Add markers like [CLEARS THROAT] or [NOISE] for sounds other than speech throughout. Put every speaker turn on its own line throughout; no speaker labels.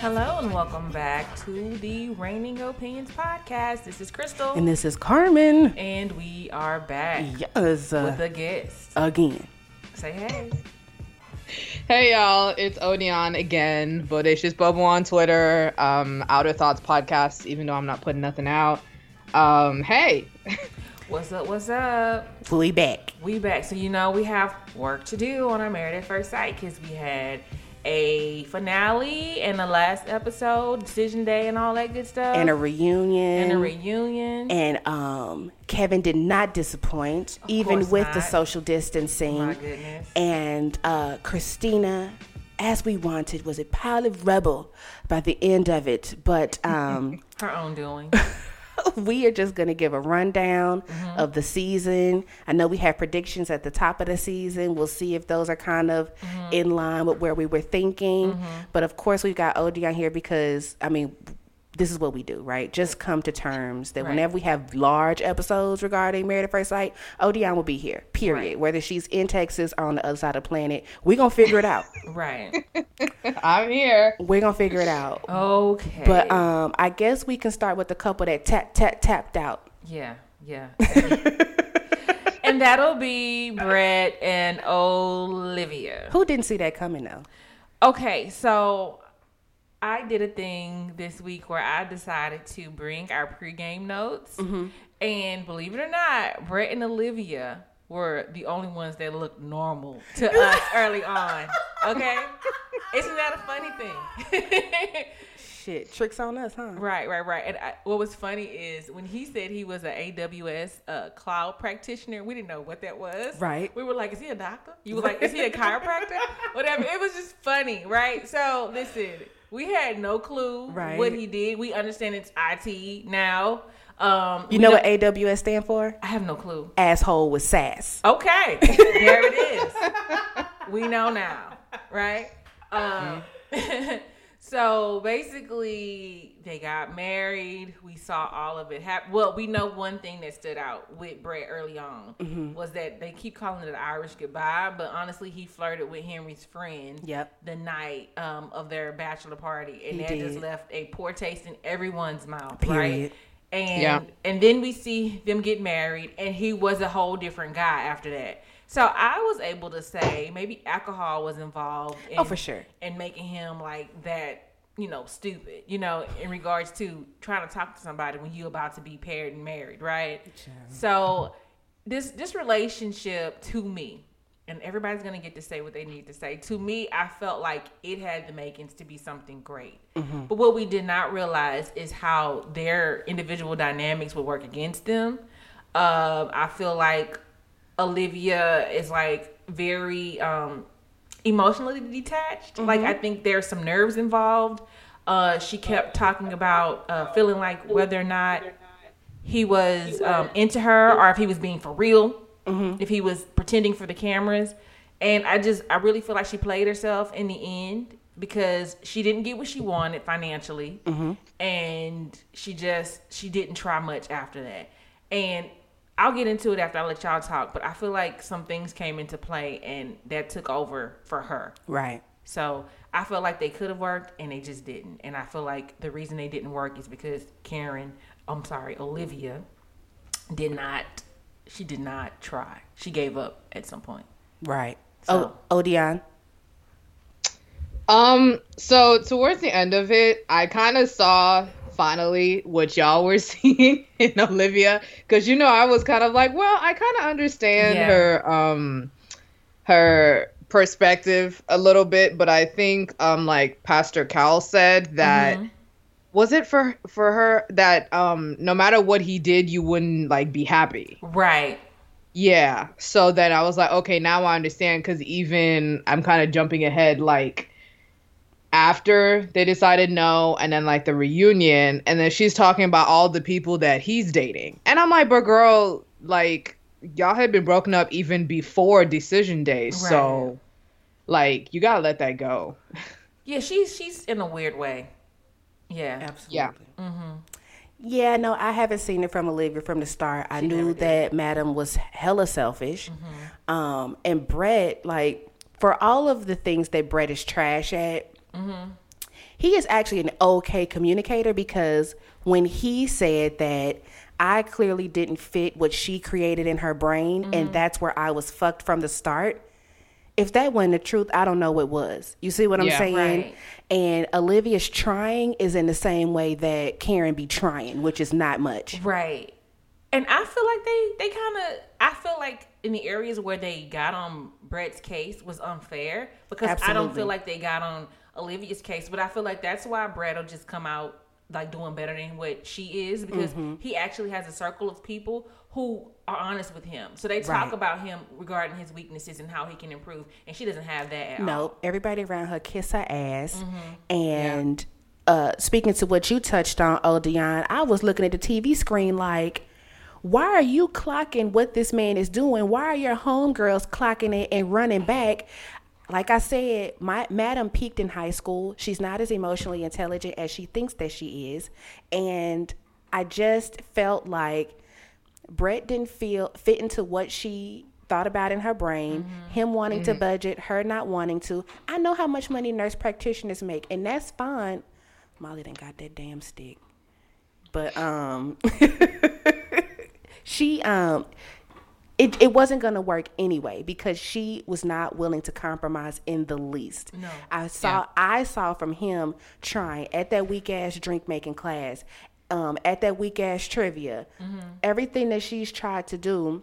Hello and welcome back to the Reigning Opinions podcast. This is Crystal,
And this is Carmen.
and we are back
Yes,
with
uh,
a guest.
again.
Say hey.
Hey y'all, it's Odeon again. Bodacious Bubble on Twitter. Um, Outer Thoughts podcast. Even though I'm not putting nothing out. Um, hey, [LAUGHS]
What's up? What's up?
Fully back.
We back. So you know we have work to do on our Married at First Sight because we had a finale and the last episode, decision day, and all that good stuff,
And a reunion.
and a reunion.
And um, Kevin did not disappoint, even
course
with the social distancing.
My goodness.
And uh, Christina, as we wanted, was a pile of rubble by the end of it. But um, [LAUGHS]
Her own doing. [LAUGHS] [LAUGHS]
we are just going to give a rundown
Mm-hmm.
of the season. I know we have predictions at the top of the season. We'll see if those are kind of
Mm-hmm.
in line with where we were thinking. But of course, we've got Odeon here because, I mean, this is what we do, right? Just come to terms that
Right.
whenever we have large episodes regarding Married at First Sight, Odeon will be here, period.
Right.
Whether she's in Texas or on the other side of the planet, we're going to figure it out. [LAUGHS]
right. [LAUGHS]
I'm here.
we're going to figure it out.
Okay.
But um, I guess we can start with the couple that tap, tap, tapped out.
Yeah, yeah. [LAUGHS] and that'll be Brett and Olivia.
Who didn't see that coming, though?
Okay, so I did a thing this week where I decided to bring our pregame notes. And believe it or not, Brett and Olivia were the only ones that looked normal to [LAUGHS] us early on. Okay? Isn't that a funny thing?
Shit, tricks on us, huh?
Right, right, right. And I, what was funny is when he said he was an AWS uh, cloud practitioner, we didn't know what that was.
Right.
We were like, is he a doctor? You were like, is he a [LAUGHS] chiropractor? Whatever. It was just funny, right? So listen, we had no clue
Right.
what he did. We understand it's IT now. Um,
You know what AWS stand for?
I have no clue.
Asshole with sass.
Okay, there it is. [LAUGHS] we know now, right? Um, [LAUGHS] so basically, they got married. We saw all of it happen. Well, we know one thing that stood out with Brett early on was that they keep calling it an Irish goodbye, but honestly, he flirted with Henry's friend.
Yep.
The night um, of their bachelor party, and
He
that just left a poor taste in everyone's mouth,
Period.
right? And
Yeah.
and then we see them get married, and he was a whole different guy after that. So I was able to say maybe alcohol was involved. In,
Oh, for sure.
And making him like that, you know, stupid. You know, in regards to trying to talk to somebody when you about to be paired and married, right? So this this relationship to me, and everybody's gonna get to say what they need to say. To me, I felt like it had the makings to be something great. But what we did not realize is how their individual dynamics would work against them. Uh, I feel like Olivia is like very um, emotionally detached. Like I think there's some nerves involved. Uh, she kept talking about uh, feeling like whether or not he was um, into her or if he was being for real, if he was pretending for the cameras. And I just, I really feel like she played herself in the end because she didn't get what she wanted financially, and she just she didn't try much after that. And I'll get into it after I let y'all talk, but I feel like some things came into play and that took over for her.
Right.
So I feel like they could have worked and they just didn't. And I feel like the reason they didn't work is because Karen, I'm sorry, Olivia did not, she did not try. She gave up at some point.
Right.
So-
Oh, Odeon.
Um, so towards the end of it, I kind of saw finally what y'all were [LAUGHS] seeing in Olivia because you know I was kind of like, well, I kind of understand
Yeah.
her um her perspective a little bit, but I think um like Pastor Cal said that
Mhm.
was it for for her that um no matter what he did, you wouldn't like be happy.
Right.
Yeah. So then I was like, okay, now I understand because even I'm kind of jumping ahead, like after they decided no, and then like the reunion, and then she's talking about all the people that he's dating. And I'm like, but girl, like, y'all had been broken up even before decision day. So, like, you gotta let that go. [LAUGHS]
Yeah, she's she's in a weird way. Yeah.
Absolutely.
Yeah.
Yeah, no, I haven't seen it from Olivia from the start. I
She never
knew.
Mm-hmm.
that Madam was hella selfish. Um, and Brett, like, for all of the things that Brett is trash at,
Mm-hmm.
he is actually an okay communicator because when he said that I clearly didn't fit what she created in her brain, mm-hmm. and that's where I was fucked from the start. If that wasn't the truth, I don't know what was. You see what I'm saying? Right. And Olivia's trying is in the same way that Karen be trying, which is not much.
Right. And I feel like they they kind of I feel like in the areas where they got on Brett's case was unfair because Absolutely. I don't feel like they got on Olivia's case, but I feel like that's why Brad will just come out like doing better than what she is because mm-hmm. he actually has a circle of people who are honest with him. So they talk right. about him regarding his weaknesses and how he can improve, and she doesn't have that. no, all.
everybody around her kiss her ass, mm-hmm. and yeah. uh, speaking to what you touched on, oh Dion, I was looking at the TV screen like. Why are you clocking what this man is doing? Why are your homegirls clocking it and running back? Like I said, my madam peaked in high school. She's not as emotionally intelligent as she thinks that she is. And I just felt like Brett didn't feel fit into what she thought about in her brain, mm-hmm. him wanting mm-hmm. to budget, her not wanting to. I know how much money nurse practitioners make, and that's fine. Molly didn't got that damn stick. But um [LAUGHS] she um it, it wasn't going to work anyway because she was not willing to compromise in the least. No. I saw yeah. I saw from him trying at that weak ass drink making class, um, at that weak ass trivia, mm-hmm. everything that she's tried to do,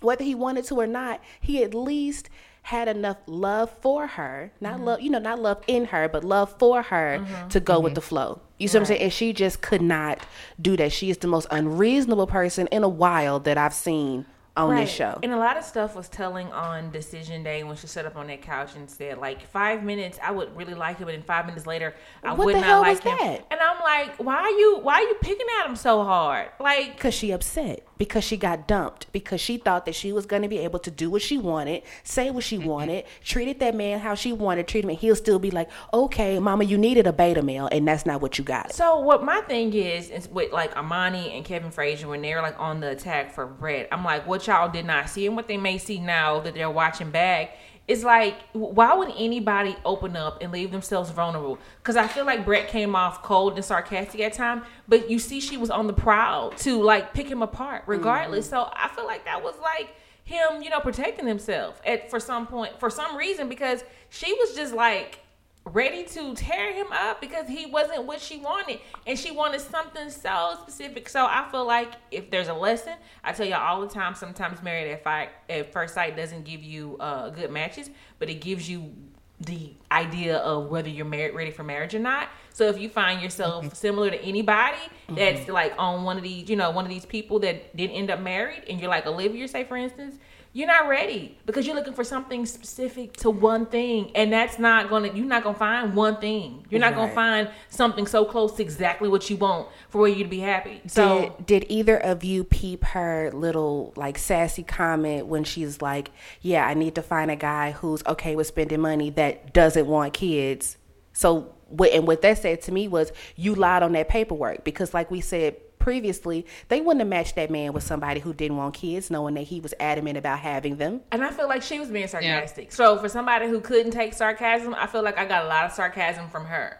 whether he wanted to or not, he at least had enough love for her, not mm-hmm. love, you know, not love in her, but love for her mm-hmm. to go with mm-hmm. the flow. You see right. what I'm saying? And she just could not do that. She is the most unreasonable person in a while that I've seen on right. this show.
And a lot of stuff was telling on decision day when she sat up on that couch and said, like, five minutes, I would really like him, but then five minutes later, I what would not like him. That? And I'm like, why are you why are you picking at him so hard? Like
Because she upset. Because she got dumped. Because she thought that she was gonna be able to do what she wanted, say what she wanted, treated that man how she wanted, treat him, and he'll still be like, Okay, mama, you needed a beta male, and that's not what you got.
So what my thing is is with like Amani and Kevin Frazier when they're like on the attack for Brett, I'm like, what y'all did not see and what they may see now that they're watching back is like why would anybody open up and leave themselves vulnerable because i feel like brett came off cold and sarcastic at time but you see she was on the prowl to like pick him apart regardless mm-hmm. so i feel like that was like him you know protecting himself at for some point for some reason because she was just like ready to tear him up because he wasn't what she wanted. And she wanted something so specific. So i feel like if there's a lesson i tell y'all all the time sometimes married at, fight, at first sight doesn't give you uh, good matches but it gives you the idea of whether you're married ready for marriage or not so if you find yourself mm-hmm. similar to anybody that's mm-hmm. like on one of these you know one of these people that didn't end up married and you're like olivia say for instance you're not ready because you're looking for something specific to one thing and that's not gonna you're not gonna find one thing you're not right. gonna find something so close to exactly what you want for you to be happy
so did, did either of you peep her little like sassy comment when she's like yeah i need to find a guy who's okay with spending money that doesn't want kids so and what that said to me was you lied on that paperwork because like we said previously, they wouldn't have matched that man with somebody who didn't want kids, knowing that he was adamant about having them.
And I feel like she was being sarcastic. Yeah. So for somebody who couldn't take sarcasm, I feel like I got a lot of sarcasm from her.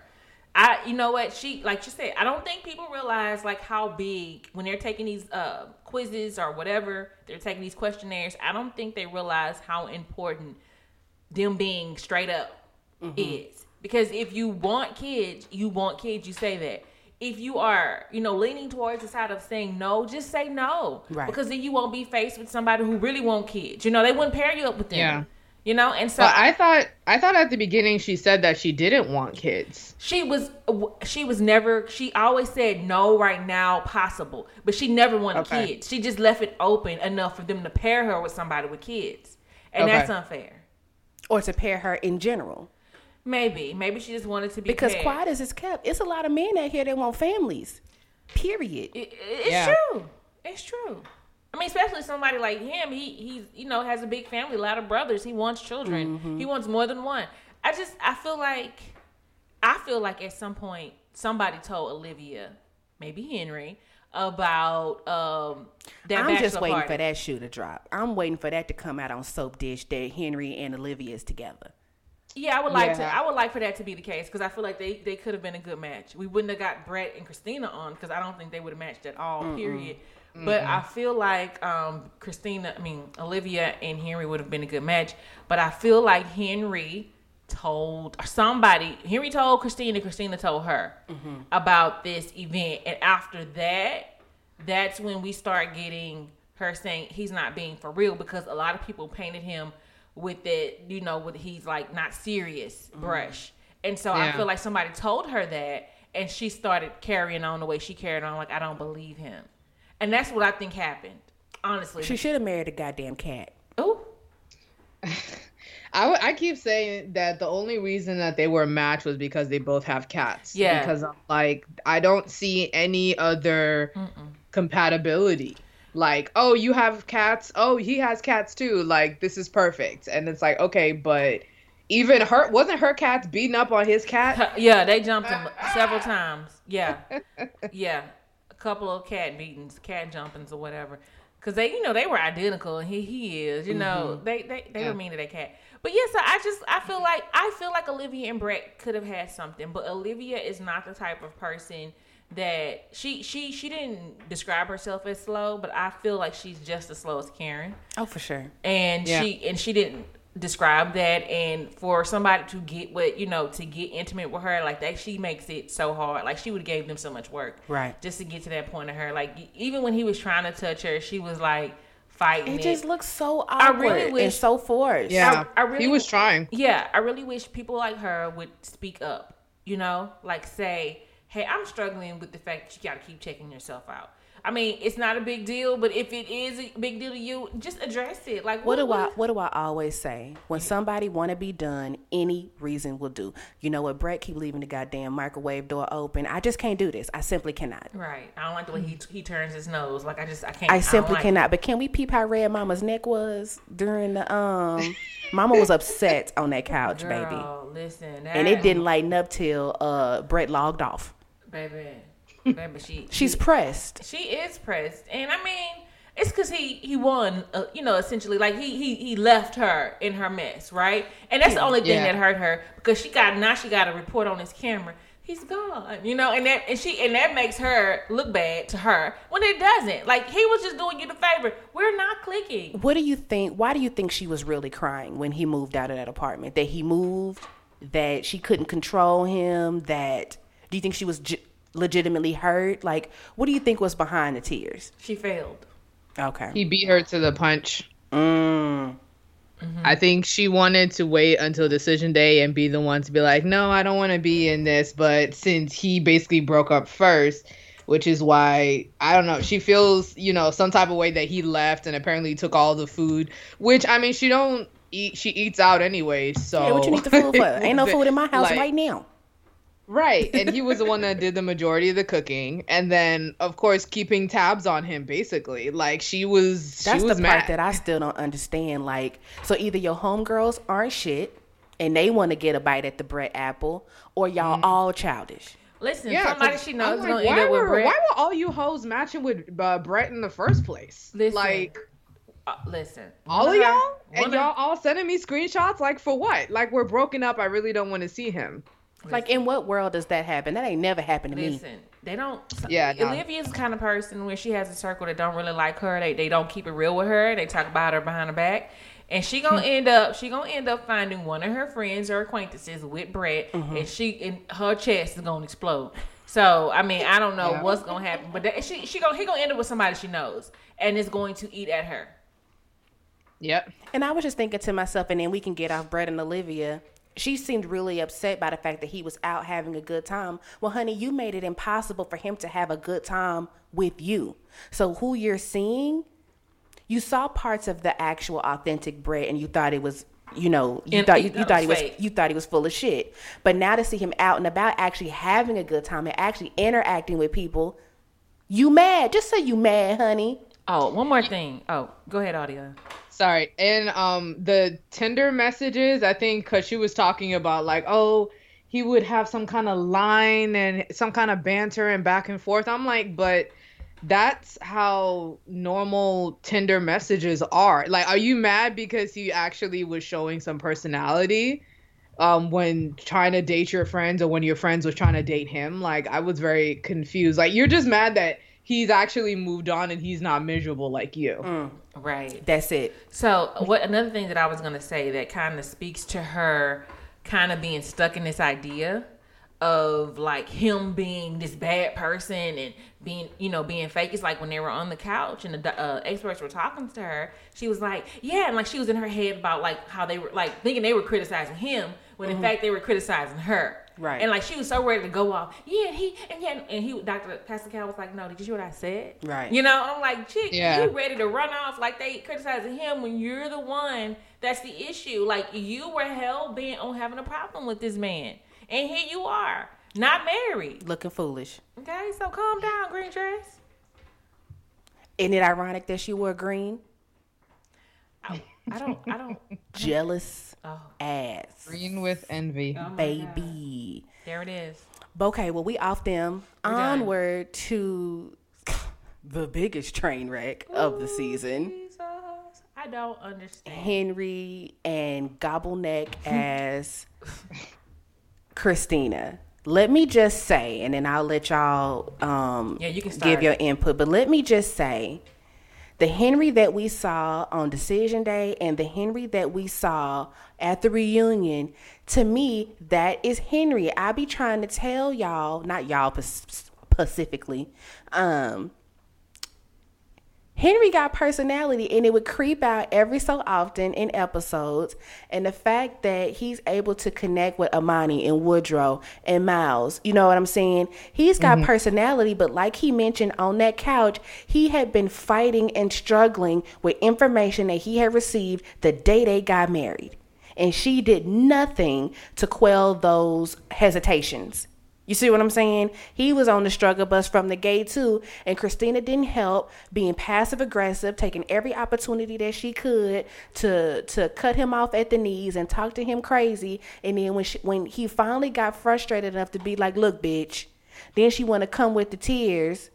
I, you know what, she like she said, I don't think people realize like how big when they're taking these uh, quizzes or whatever, they're taking these questionnaires. I don't think they realize how important them being straight up mm-hmm. is. Because if you want kids, you want kids, you say that if you are, you know, leaning towards the side of saying no, just say no. Right. Because then you won't be faced with somebody who really want kids. You know, they wouldn't pair you up with them. Yeah. You know, and so
well, I thought I thought at the beginning she said that she didn't want kids.
She was she was never she always said no right now possible, but she never wanted okay. kids. She just left it open enough for them to pair her with somebody with kids. And okay. that's unfair.
Or to pair her in general.
Maybe, maybe she just wanted to be
because quiet as it's kept. It's a lot of men out here that want families. Period.
It, it's yeah. true. It's true. I mean, especially somebody like him. He he's you know has a big family, a lot of brothers. He wants children. Mm-hmm. He wants more than one. I just I feel like I feel like at some point somebody told Olivia, maybe Henry, about um
that I'm just waiting party. for that shoe to drop. I'm waiting for that to come out on Soap Dish that Henry and Olivia is together.
Yeah, I would like to. I would like for that to be the case because I feel like they, they could have been a good match. We wouldn't have got Brett and Christina on because I don't think they would have matched at all. Period. But I feel like um, Christina, I mean Olivia and Henry would have been a good match. But I feel like Henry told somebody. Henry told Christina. Christina told her about this event, and after that, that's when we start getting her saying he's not being for real because a lot of people painted him with it, you know, with he's like not serious mm-hmm. brush. And so I feel like somebody told her that and she started carrying on the way she carried on, like, I don't believe him. And that's what I think happened. Honestly.
She should have married a goddamn cat.
oh, [LAUGHS]
I, w- I keep saying that the only reason that they were a match was because they both have cats.
Yeah.
Because I'm like, I don't see any other compatibility. Like, oh, you have cats. Oh, he has cats too. Like, this is perfect. And it's like, okay, but even her wasn't her cats beating up on his cat. [LAUGHS]
yeah, they jumped him several times. Yeah. Yeah. A couple of cat beatings, cat jumpings or whatever. Cause they, you know, they were identical, and he he is, you know, mm-hmm. they they they
Yeah.
were mean to that cat. But yes, I just I feel like I feel like Olivia and Brett could have had something, but Olivia is not the type of person that she she she didn't describe herself as slow, but I feel like she's just as slow as Karen
Oh, for sure.
and
Yeah.
she and she didn't describe that and for somebody to get what you know to get intimate with her like that she makes it so hard like she would have gave them so much work
Right.
just to get to that point of her like even when he was trying to touch her she was like fighting
It
it,
just looks so
I
awkward
really
and so forced.
Yeah.
I really
he was trying.
yeah i really wish people like her would speak up you know like say hey i'm struggling with the fact that you got to keep checking yourself out i mean it's not a big deal but if it is a big deal to you just address it like
What do I what do I always say? When somebody want to be done, any reason will do. You know what? Brett keep leaving the goddamn microwave door open. I just can't do this. I simply cannot.
Right. I don't like the way he he turns his nose. Like I just I can't.
I simply
like
cannot. But can we peep how red Mama's neck was during the um? [LAUGHS] Mama was upset on that couch,
it.
baby,
listen. That,
and it didn't lighten up till uh Brett logged off.
Baby, [LAUGHS] baby, she
She's
she,
pressed.
she is pressed, and I mean it's because he he won. Uh, you know, essentially, like he he he left her in her mess, right? And that's the only thing
Yeah.
that hurt her because she got now she got a report on his camera. He's gone, you know, and that and she and that makes her look bad to her when it doesn't. Like he was just doing you the favor. We're not clicking.
What do you think? Why do you think she was really crying when he moved out of that apartment? That he moved, that she couldn't control him. That do you think she was j- legitimately hurt? Like, what do you think was behind the tears?
She failed.
Okay.
He beat her to the punch.
Mm.
I think she wanted to wait until decision day and be the one to be like, no, I don't want to be in this. But since he basically broke up first, which is why I don't know, she feels you know some type of way that he left and apparently took all the food. Which I mean, she don't eat. She eats out anyway. So
Yeah, what you need the food for? [LAUGHS] Ain't no food in my house
Like,
right now.
Right. And he was the one that did the majority of the cooking. And then, of course, keeping tabs on him, basically. Like, she was.
That's
she
the
was
part that I still don't understand. Like, so either your homegirls aren't shit and they want to get a bite at the Brett apple, or y'all
Mm-hmm.
all childish.
Listen,
Yeah,
somebody
'cause
she
I'm
knows is
like,
gonna
why
end up with
were,
Brett.
Why were all you hoes matching with uh, Brett in the first place?
Listen,
like,
uh, listen,
all of y'all? And y'all all sending me screenshots? Like, for what? Like, we're broken up. I really don't want to see him.
Like, in what world does that happen? That ain't never happened to me.
Listen, they don't.
Yeah, no.
Olivia's the kind of person where she has a circle that don't really like her. They they don't keep it real with her. They talk about her behind her back, and she gonna hmm. end up she gonna end up finding one of her friends or acquaintances with Brett, mm-hmm. and she and her chest is gonna explode. So I mean, I don't know
Yeah.
what's gonna happen, but that, she she gonna he gonna end up with somebody she knows, and is going to eat at her.
Yep.
And I was just thinking to myself, and then we can get off Brett and Olivia. She seemed really upset by the fact that he was out having a good time. Well, honey, you made it impossible for him to have a good time with you. So who you're seeing, you saw parts of the actual authentic Brett, and you thought it was, you know, you
And
thought
you
you,
thought
he
was
was you thought he was full of shit. But now to see him out and about, actually having a good time and actually interacting with people, you mad? Just say you mad, honey.
Oh, one more thing. Oh, go ahead, audio.
Sorry. And um the Tinder messages, I think cuz she was talking about like, oh, he would have some kind of line and some kind of banter and back and forth. I'm like, but that's how normal Tinder messages are. Like, are you mad because he actually was showing some personality? um, when trying to date your friends or when your friends was trying to date him. Like I was very confused. Like you're just mad that he's actually moved on and he's not miserable like you.
Mm.
Right.
That's it.
So, what another thing that I was going to say that kind of speaks to her kind of being stuck in this idea of like him being this bad person and being, you know, being fake. It's like when they were on the couch and the uh, experts were talking to her, she was like, yeah, and like she was in her head about like how they were like thinking they were criticizing him when in fact they were criticizing her.
Right.
And like she was so ready to go off. Yeah, and he and yeah, and he Pastor Cal was like, No, did you hear what I said?
Right.
You know, I'm like, chick,
Yeah.
you ready to run off like they criticizing him when you're the one that's the issue. Like you were hell bent on having a problem with this man. And here you are, not married.
Looking foolish.
Okay, so calm down, green dress.
Isn't it ironic that she wore green?
I, I don't I don't
Jealous
oh
ass.
Green with envy.
Oh my
Baby.
there it is.
Okay, well, we off them.
done.
Onward to [LAUGHS] the biggest train wreck of the season.
Jesus. I don't understand.
Henry and Gobbleneck [LAUGHS] as Christina. Let me just say, and then I'll let y'all um,
Yeah, you can
give your input, but let me just say the Henry that we saw on decision day and the Henry that we saw at the reunion, to me, that is Henry. I be trying to tell y'all, not y'all specifically, um, Henry got personality and it would creep out every so often in episodes. And the fact that he's able to connect with Amani and Woodrow and Miles, you know what I'm saying? He's got mm-hmm. personality, but like he mentioned on that couch, he had been fighting and struggling with information that he had received the day they got married. And she did nothing to quell those hesitations. You see what I'm saying? He was on the struggle bus from the gate too, and Christina didn't help, being passive aggressive, taking every opportunity that she could to to cut him off at the knees and talk to him crazy. And then when she, when he finally got frustrated enough to be like, "Look, bitch," then she want to come with the tears.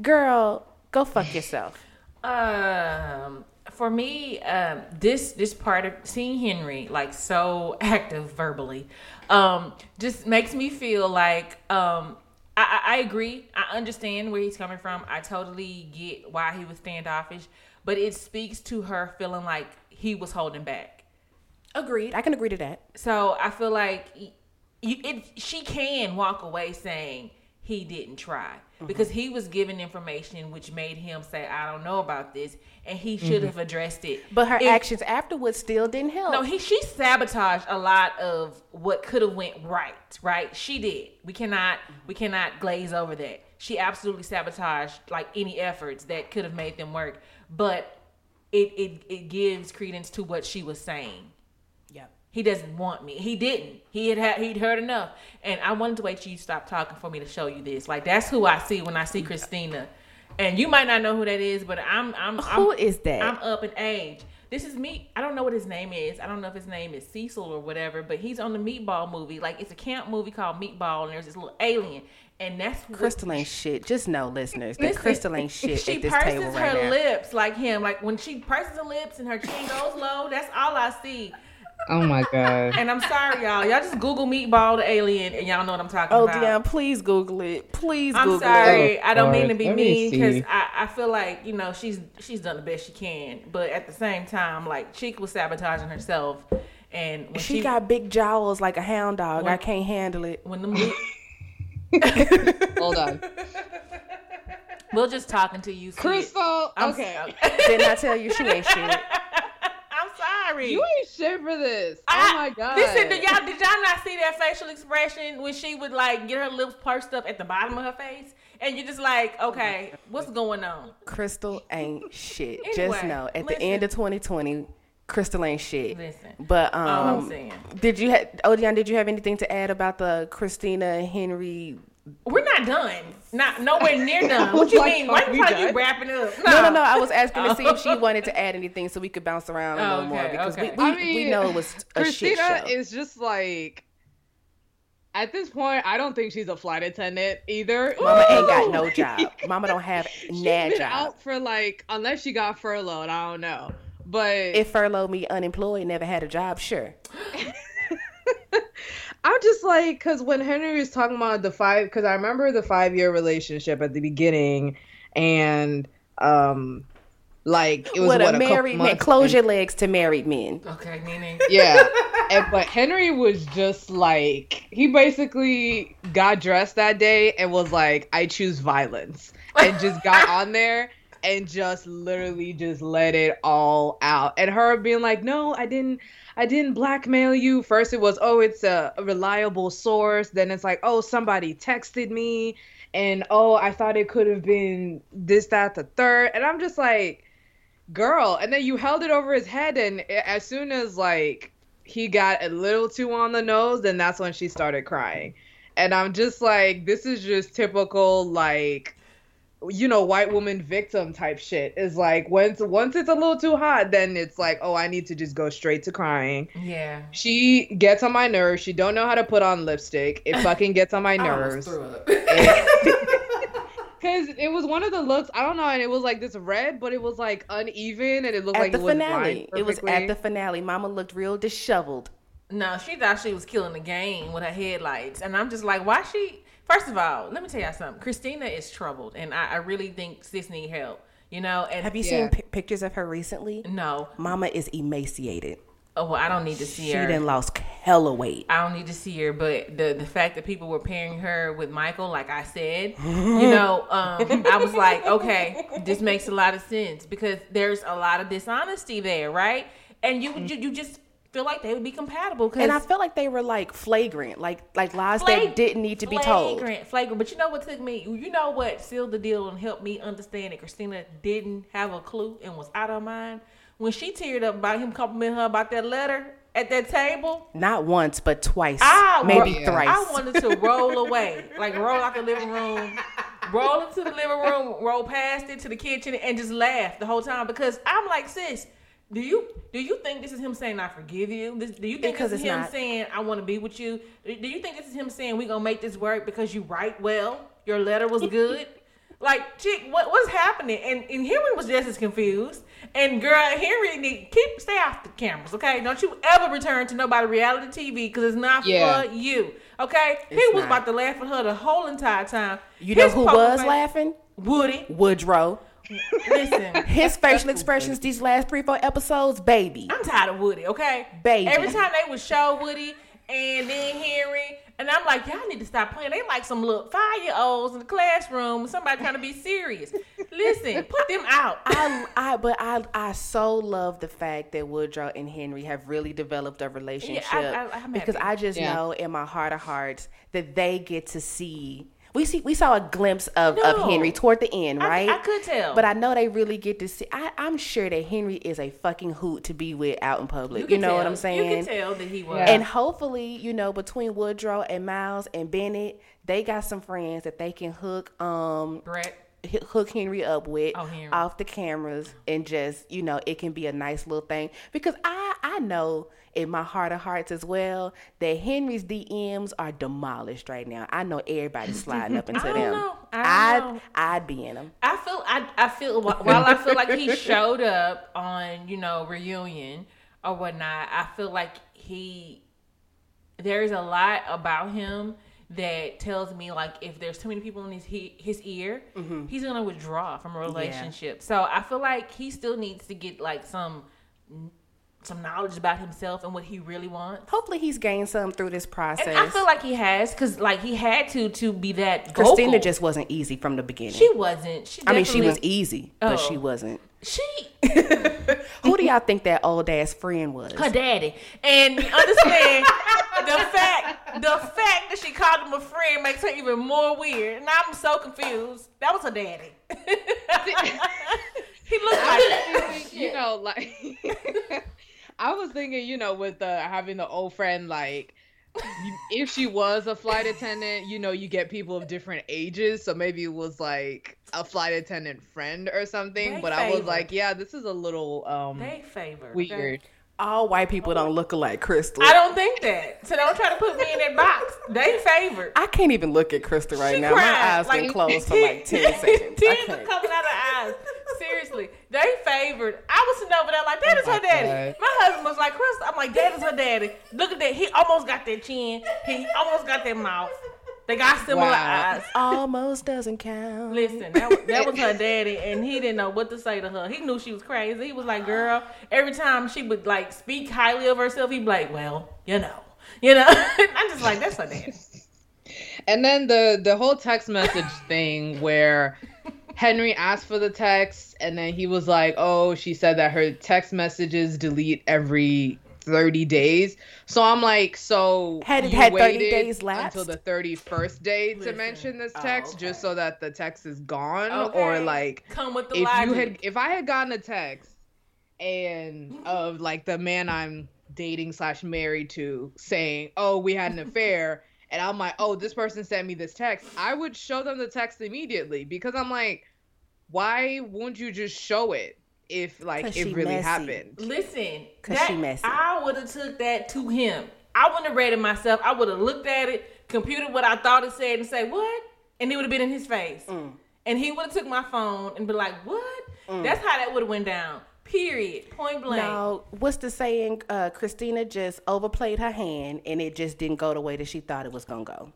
Girl, go fuck yourself.
Um, for me, um, this this part of seeing Henry like so [LAUGHS] active verbally, um, just makes me feel like um, I, I I agree. I understand where he's coming from. I totally get why he was standoffish, but it speaks to her feeling like he was holding back.
Agreed. I can agree to that.
So I feel like it, she can walk away saying he didn't try mm-hmm. because he was given information which made him say, "I don't know about this," and he should mm-hmm. have addressed it.
But her actions afterwards still didn't help.
no, he she sabotaged a lot of what could have went right. Right, she did. We cannot mm-hmm. we cannot glaze over that. She absolutely sabotaged like any efforts that could have made them work. But it it it gives credence to what she was saying. He doesn't want me. He didn't. He had, had he'd heard enough. And I wanted to wait till you stop talking for me to show you this. Like that's who I see when I see Christina. And you might not know who that is, but I'm I'm
Who
I'm,
is that?
I'm up in age. This is me. I don't know what his name is. I don't know if his name is Cecil or whatever, but he's on the Meatball movie. Like it's a camp movie called Meatball, and there's this little alien, and that's what-
Crystal ain't shit. Just know, listeners, that
Listen,
Crystal ain't shit
She
at this
purses
table right
her
now.
lips like him. Like when she purses her lips and her chin goes low, that's all I see.
Oh my god.
And I'm sorry, y'all. Y'all just Google meatball the alien, and y'all know what I'm talking
Oh,
about.
Dion, please Google it. Please
I'm
Google
sorry.
it.
I don't mean to oh, be
let
mean because
see.
I, I feel like you know she's she's done the best she can, but at the same time, like Cheek was sabotaging herself, and when
She got big jowls like a hound dog.
When-
I can't handle it.
when the mo- [LAUGHS]
Hold on.
we're just talking to you, see it.
Crystal.
I'm
Okay.
Didn't I tell you she ain't shit? [LAUGHS]
I'm sorry.
You ain't shit for this.
I-
oh my god.
Listen, did y'all did y'all not see that facial expression when she would like get her lips pursed up at the bottom of her face, and you're just like, okay, what's going on?
Crystal ain't shit. [LAUGHS] Just know, at
listen.
the end of 2020, Crystal ain't shit.
Listen,
But
all I'm
um,
saying.
did you ha- Odion? Did you have anything to add about the Christina Henry?
We're not done. Not nowhere near done. What you [LAUGHS]
Like,
mean? Why
are
you
we
like you
done?
wrapping up?
No, no, no. I was asking to see if she [LAUGHS] wanted to add anything so we could bounce around a
Oh,
little more because
okay.
we, we,
I mean,
we know it was a shit
Christina
show.
is just like. At this point, I don't think she's a flight attendant either.
Mama ain't got no job. [LAUGHS] Mama don't have
She's
nah
been
job.
out for like, unless she got furloughed, I don't know. But
If furloughed me unemployed, never had a job, sure.
I'm just like, because when Henry was talking about the five, because I remember the five year relationship at the beginning, and um, like it was
what,
what,
a
a
married man. Close your legs to married men.
Okay, Nene.
yeah [LAUGHS] and, but henry was just like he basically got dressed that day and was like i choose violence and just got on there and just literally just let it all out and her being like no i didn't i didn't blackmail you. First it was oh it's a, reliable source. Then it's like oh somebody texted me. And oh i thought it could have been this that the third. And i'm just like girl. And then you held it over his head. And as soon as like he got a little too on the nose then that's when she started crying. And i'm just like this is just typical like you know white woman victim type shit is like once once it's a little too hot then it's like oh i need to just go straight to crying
Yeah.
she gets on my nerves she don't know how to put on lipstick it [LAUGHS] fucking gets on my nerves because [LAUGHS] [LAUGHS] it was one of the looks I don't know, and it was like this red, but it was like uneven, and it looked
At
like
the
it was
finale, it was at the finale. Mama looked real disheveled.
No, she thought she was killing the game with her headlights, and I'm just like, why she? First of all, let me tell y'all something. Christina is troubled, and I, I really think sis need help. You know, and
Have you
Yeah.
seen pi pictures of her recently?
No,
Mama is emaciated.
oh well, I don't need to see her.
She
her.
done lost hella weight.
I don't need to see her, but the the fact that people were pairing her with Michael, like I said, you know, [LAUGHS] um, I was like, okay, this makes a lot of sense because there's a lot of dishonesty there, right? And you you, you just feel like they would be compatible because
And I felt like they were like flagrant, like like lies that didn't need to be told.
Flagrant, flagrant. But you know what took me? You know what sealed the deal and helped me understand that Christina didn't have a clue and was out of mind when she teared up about him complimenting her about that letter at that table.
Not once, but twice,
I
maybe
wa-
thrice.
I wanted to roll away, like roll out the living room, roll into the living room, roll past it to the kitchen, and just laugh the whole time because I'm like, sis. Do you do you think this is him saying I forgive you? This, do you think
Because
this is
it's
him
not.
saying I want to be with you? Do you think this is him saying we gonna make this work because you write well? Your letter was good. [LAUGHS] like, chick, what what's happening? And and Henry was just as confused. And girl, Henry need keep stay off the cameras, okay? Don't you ever return to nobody reality TV because it's not
Yeah.
for you, okay? he was
not.
about to laugh at her the whole entire time.
you know who was
face-
laughing?
Woody.
Woodrow.
Listen. [LAUGHS]
His facial expressions these last three, four episodes, baby.
I'm tired of Woody, okay?
Baby.
Every time they would show Woody and then Henry, and I'm like, y'all need to stop playing. They like some little five year olds in the classroom, somebody trying to be serious. Listen, put them out. [LAUGHS]
I, I, but I, I so love the fact that Woodrow and Henry have really developed a relationship
I- I'm
because
happy.
I just
Yeah.
know in my heart of hearts that they get to see. We see, we saw a glimpse of,
No.
of Henry toward the end, right?
I could tell.
but I know they really get to see. I, I'm sure that Henry is a fucking hoot to be with out in public. You,
can
know what. I'm saying?
You can tell that he was.
And hopefully, you know, between Woodrow and Miles and Bennett, they got some friends that they can hook um
Brett.
hook Henry up with
Oh, Henry.
off the cameras and just you know it can be a nice little thing because I I know in my heart of hearts as well that Henry's DMs are demolished right now. I know everybody's sliding up [LAUGHS] into
I
them.
know. I
I'd
know.
I'd be in them.
I feel I I feel while I feel like he [LAUGHS] showed up on you know reunion or whatnot. I feel like he there's a lot about him that tells me like if there's too many people in his he, his ear, mm-hmm. he's gonna withdraw from a relationship. So I feel like he still needs to get like some some knowledge about himself and what he really wants.
Hopefully he's gained some through this process.
And I feel like he has because like he had to to be that.
Christina just wasn't easy from the beginning.
she wasn't. She
I mean, she was easy, but
Oh.
she wasn't.
She [LAUGHS]
Who do y'all think that old ass friend was?
her daddy. And you understand the fact the fact that she called him a friend makes her even more weird. And I'm so confused. That was her daddy. [LAUGHS] he looked like
you know, like [LAUGHS] I was thinking, you know, with the having the old friend, like if she was a flight attendant, you know, you get people of different ages, so maybe it was like a flight attendant friend or something.
They
but I was like, yeah, this is a little um
they favor. okay?
weird.
All white people don't look alike, Crystal.
I don't think that. So don't try to put me in that box. They favored.
I can't even look at Crystal right
She
now.
cried,
My eyes
like-
been closed for like [LAUGHS] ten seconds.
Tears are coming out of her eyes. Seriously, They favored. I was sitting over there like, that is
Oh
her daddy. My husband was like, Chris, I'm like, that is her daddy. Look at that. He almost got that chin. He almost got that mouth. They got similar
Wow.
eyes.
Almost doesn't count.
Listen, that was, that was her daddy, and he didn't know what to say to her. He knew she was crazy. He was like, "Girl." Every time she would like speak highly of herself, he'd be like, "Well, you know, you know." [LAUGHS] I'm just like, "That's her daddy."
And then the the whole text message thing where Henry asked for the text and then he was like, "Oh, she said that her text messages delete every 30 days." So I'm like, "So
Had it
you
had 30 days lapsed?
until the 31st day to
Listen.
mention this
Oh,
text
okay.
just so that the text is gone or like
Come with the
if
logic.
you had if I had gotten a text and of like the man I'm dating slash married to saying, "Oh, we had an affair," and I'm like, "Oh, this person sent me this text," I would show them the text immediately because I'm like, why won't you just show it if like it really
messy.
happened?
Listen,
'Cause
that,
she messy.
I would have took that to him. I wouldn't have read it myself. I would have looked at it, computed what I thought it said, and say what, and it would have been in his face.
Mm.
And he would have took my phone and be like, "What?" That's how that would have went down. Period. Point blank.
Now, what's the saying? Uh, Christina just overplayed her hand, and it just didn't go the way that she thought it was gonna go.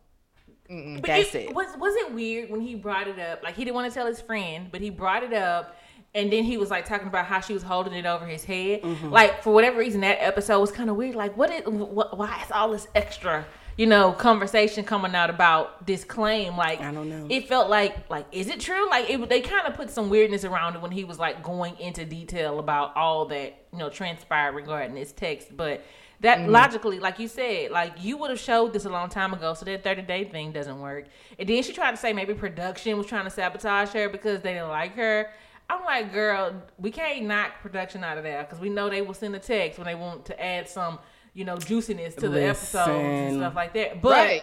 But
That's it.
Was was it weird when he brought it up? Like he didn't want to tell his friend, but he brought it up, and then he was like talking about how she was holding it over his head.
Mm-hmm.
Like for whatever reason, that episode was kind of weird. Like what? Is, what? Why is all this extra? You know, conversation coming out about this claim. Like
I don't know.
It felt like like is it true? Like it, they kind of put some weirdness around it when he was like going into detail about all that you know transpired regarding this text, but. That
Mm-hmm.
logically, like you said, like you would have showed this a long time ago, so that 30 day thing doesn't work. And then she tried to say maybe production was trying to sabotage her because they didn't like her. I'm like, girl, we can't knock production out of there because we know they will send a text when they want to add some, you know, juiciness to the episodes and stuff like that. But,
Right.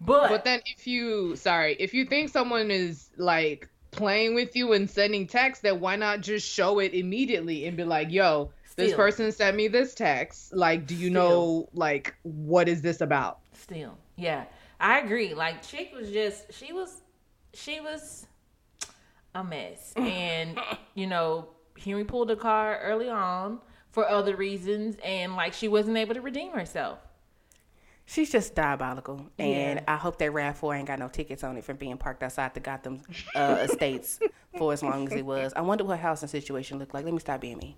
but,
But then if you sorry, if you think someone is like playing with you and sending text, then why not just show it immediately and be like, "Yo, this
Still.
person sent me this text. Like, do you
Still.
know like what is this about?"
still, yeah, I agree. Like, chick was just, she was, she was a mess, [LAUGHS] and you know, Henry pulled the car early on for other reasons, and like she wasn't able to redeem herself.
She's just diabolical, and
Yeah.
I hope that Rav Four ain't got no tickets on it from being parked outside the Gotham uh, [LAUGHS] estates for as long as it was. I wonder what housing situation looked like. Let me stop being me.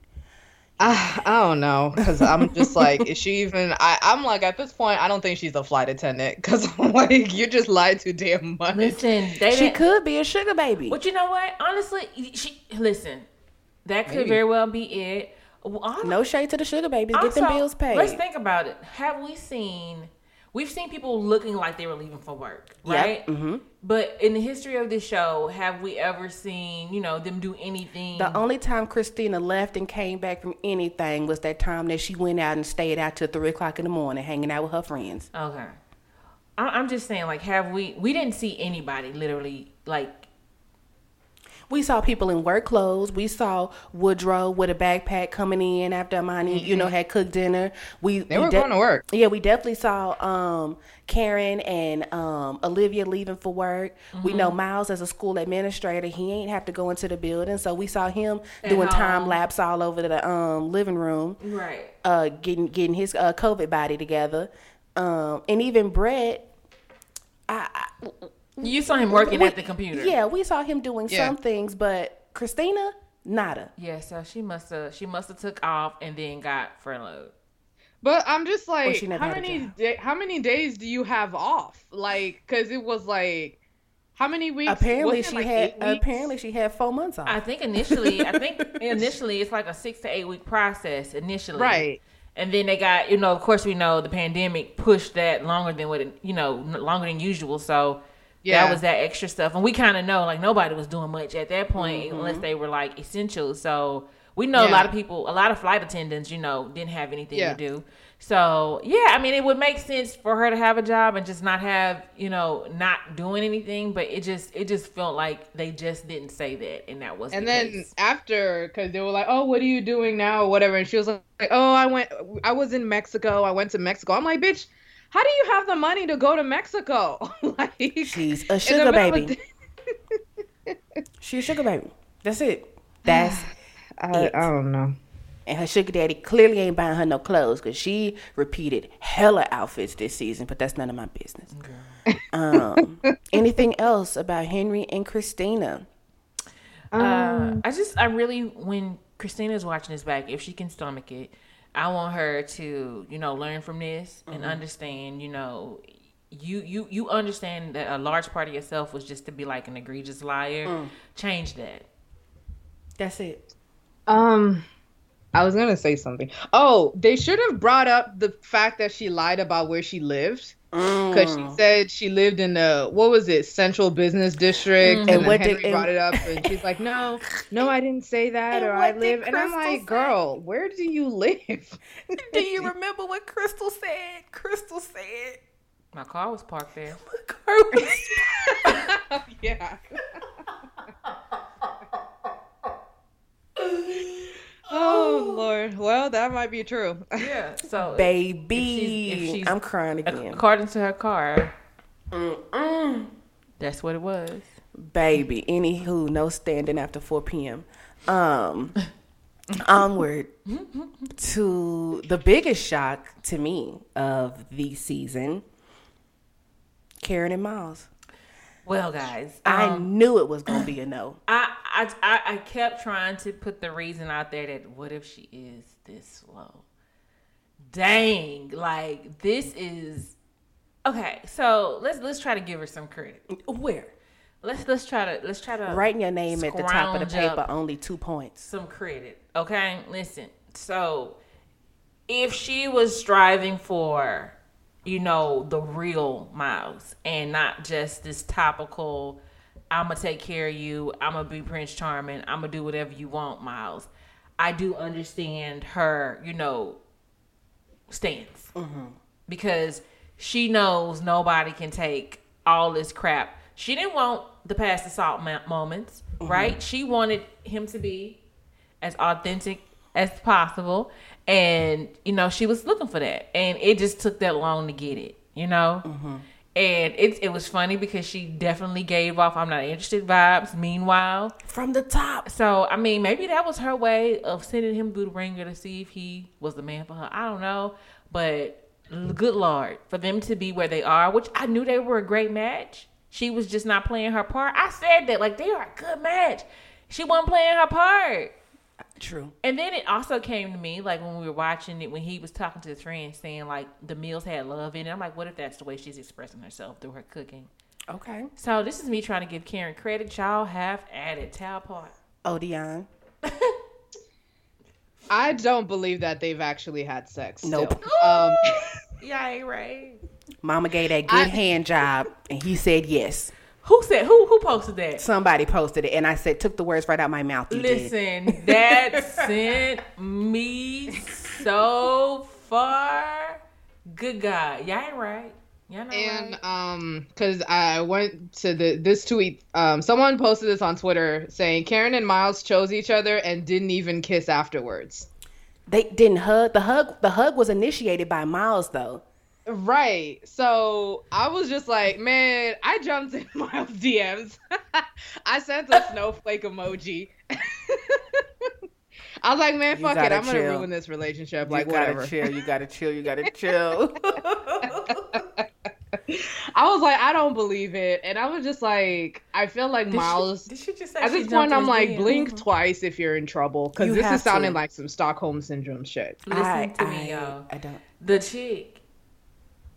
I, I don't know because I'm just like, is she even? I, I'm like, at this point, I don't think she's a flight attendant because [LAUGHS] I'm like, you just lied too damn much.
Listen, they
She could be a sugar baby.
But you know what? Honestly, she listen. That could
Maybe.
very well be it. Well,
No shade to the sugar babies. Get them bills paid.
Let's think about it. Have we seen? We've seen people looking like they were leaving for work, right?
Mm-hmm.
But in the history of this show, have we ever seen you know them do anything?
The only time Christina left and came back from anything was that time that she went out and stayed out till three o'clock in the morning, hanging out with her friends.
okay, I'm just saying, like, have we? We didn't see anybody literally like
We saw people in work clothes. We saw Woodrow with a backpack coming in after Amani, you know, had cooked dinner. We
They
we
were going to work.
Yeah, we definitely saw um, Karen and um, Olivia leaving for work. We know Miles as a school administrator. He ain't have to go into the building, so we saw him
At
doing time lapse all over the um, living room.
right.
uh, getting getting his uh, COVID body together, um, and even Brett. I, I,
You saw him working
we-
at the computer.
Yeah, we saw him doing
Yeah.
some things, but Christina, nada.
Yeah, so she must have she must have took off and then got furloughed.
But I'm just like, how many
job.
da- how many days do you have off? Like, because it was like, how many weeks?
Apparently, she
like
had apparently she had four months off.
I think initially, I think [LAUGHS] initially it's like a six to eight week process initially,
Right.
And then they got, you know, of course we know the pandemic pushed that longer than what it, you know, longer than usual. So
Yeah.
that was that extra stuff, and we kind of know like nobody was doing much at that point
Mm-hmm.
unless they were like essential. So we know a lot of people, a lot of flight attendants, you know, didn't have anything
Yeah.
to do. So yeah, I mean, it would make sense for her to have a job and just not have, you know, not doing anything. But it just, it just felt like they just didn't say that, and that was
And
the
then
case.
after, because they were like, "Oh, what are you doing now?" or whatever, and she was like, "Oh, I went. I was in Mexico. I went to Mexico." I'm like, "Bitch, how do you have the money to go to Mexico?" [LAUGHS] like,
She's a sugar
middle of
baby. [LAUGHS] She's a sugar baby. That's it. That's [SIGHS]
I, I don't know.
And her sugar daddy clearly ain't buying her no clothes because she repeated hella outfits this season, but that's none of my business. Um, [LAUGHS] anything else about Henry and Christina?
Uh, I just, I really, when Christina's watching this back, if she can stomach it, I want her to, you know, learn from this and understand, you know, you you you understand that a large part of yourself was just to be like an egregious liar. Change that.
That's it.
Um, I was gonna say something. Oh, they should have brought up the fact that she lied about where she lived. Because she oh. said she lived in the what was it Central Business District, mm-hmm. and,
And
then
what did-
Henry brought it up, and she's like, "No, no, I didn't say that,
And
or I
what did
live." And I'm like,
say?
"Girl, where do you live?"
Do you [LAUGHS] remember what Crystal said? Crystal said, "My car was parked there." [LAUGHS]
my car was [LAUGHS] yeah. Oh Lord. Well, that might be true.
Yeah. So
Baby,
if she's-
I'm crying again.
according to her car, that's what it was.
Baby, anywho, no standing after 4 p.m. Um, [LAUGHS] onward to the biggest shock to me of the season Karen and Miles.
Well, guys,
I
um,
knew it was going to be a no. [CLEARS THROAT]
I, I I I kept trying to put the reason out there that what if she is this slow? Dang, like this is okay. So let's let's try to give her some credit.
Where?
Let's let's try to let's try to
Writing your name at the top of the paper, only two points.
some credit. Okay, listen. So, if she was striving for, you know, the real Miles and not just this topical, I'm gonna take care of you, I'm gonna be Prince Charming, I'm gonna do whatever you want, Miles. I do understand her, you know, stance mm-hmm. because she knows nobody can take all this crap. She didn't want the past assault mo- moments, mm-hmm. right? She wanted him to be as authentic as possible, and you know she was looking for that, and it just took that long to get it, you know. Mm-hmm. And it it was funny because she definitely gave off "I'm not interested" vibes. Meanwhile,
From the top.
so I mean, maybe that was her way of sending him through the ringer to see if he was the man for her. I don't know, but good lord, for them to be where they are, which I knew they were a great match. She was just not playing her part. I said that like they are a good match. She wasn't playing her part.
True.
And then it also came to me like when we were watching it when he was talking to his friend saying like the meals had love in it. I'm like, what if that's the way she's expressing herself through her cooking?
Okay.
So this is me trying to give Karen credit. Y'all have added towel part.
Odion. [LAUGHS]
I don't believe that they've actually had sex.
Nope. [LAUGHS]
Um, [LAUGHS]
Yeah, ain't right.
Mama gave that good
I-
hand job, and he said yes.
Who said who who posted that?
Somebody posted it, and I said, took the words right out my mouth. You did.
Listen, that sent me so far. Good God, y'all ain't right. Y'all not
and
right.
um because i went to the this tweet um someone posted this on twitter saying karen and miles chose each other and didn't even kiss afterwards
They didn't hug. The hug. The hug was initiated by Miles, though.
Right so i was just like man i jumped in [LAUGHS] miles dms [LAUGHS] i sent a snowflake emoji [LAUGHS] I was like, man, fuck it. I'm gonna ruin this relationship. Like,
you gotta
whatever.
chill. You gotta chill. You gotta chill.
I was like, I don't believe it, and I was just like, I feel like
Did she-
Miles.
Did she just say
At this point, I'm like,
DM?
blink twice if you're in trouble, because this is sounding
to.
like some Stockholm syndrome shit.
Listen
I,
to me,
I,
y'all.
I don't.
The chick,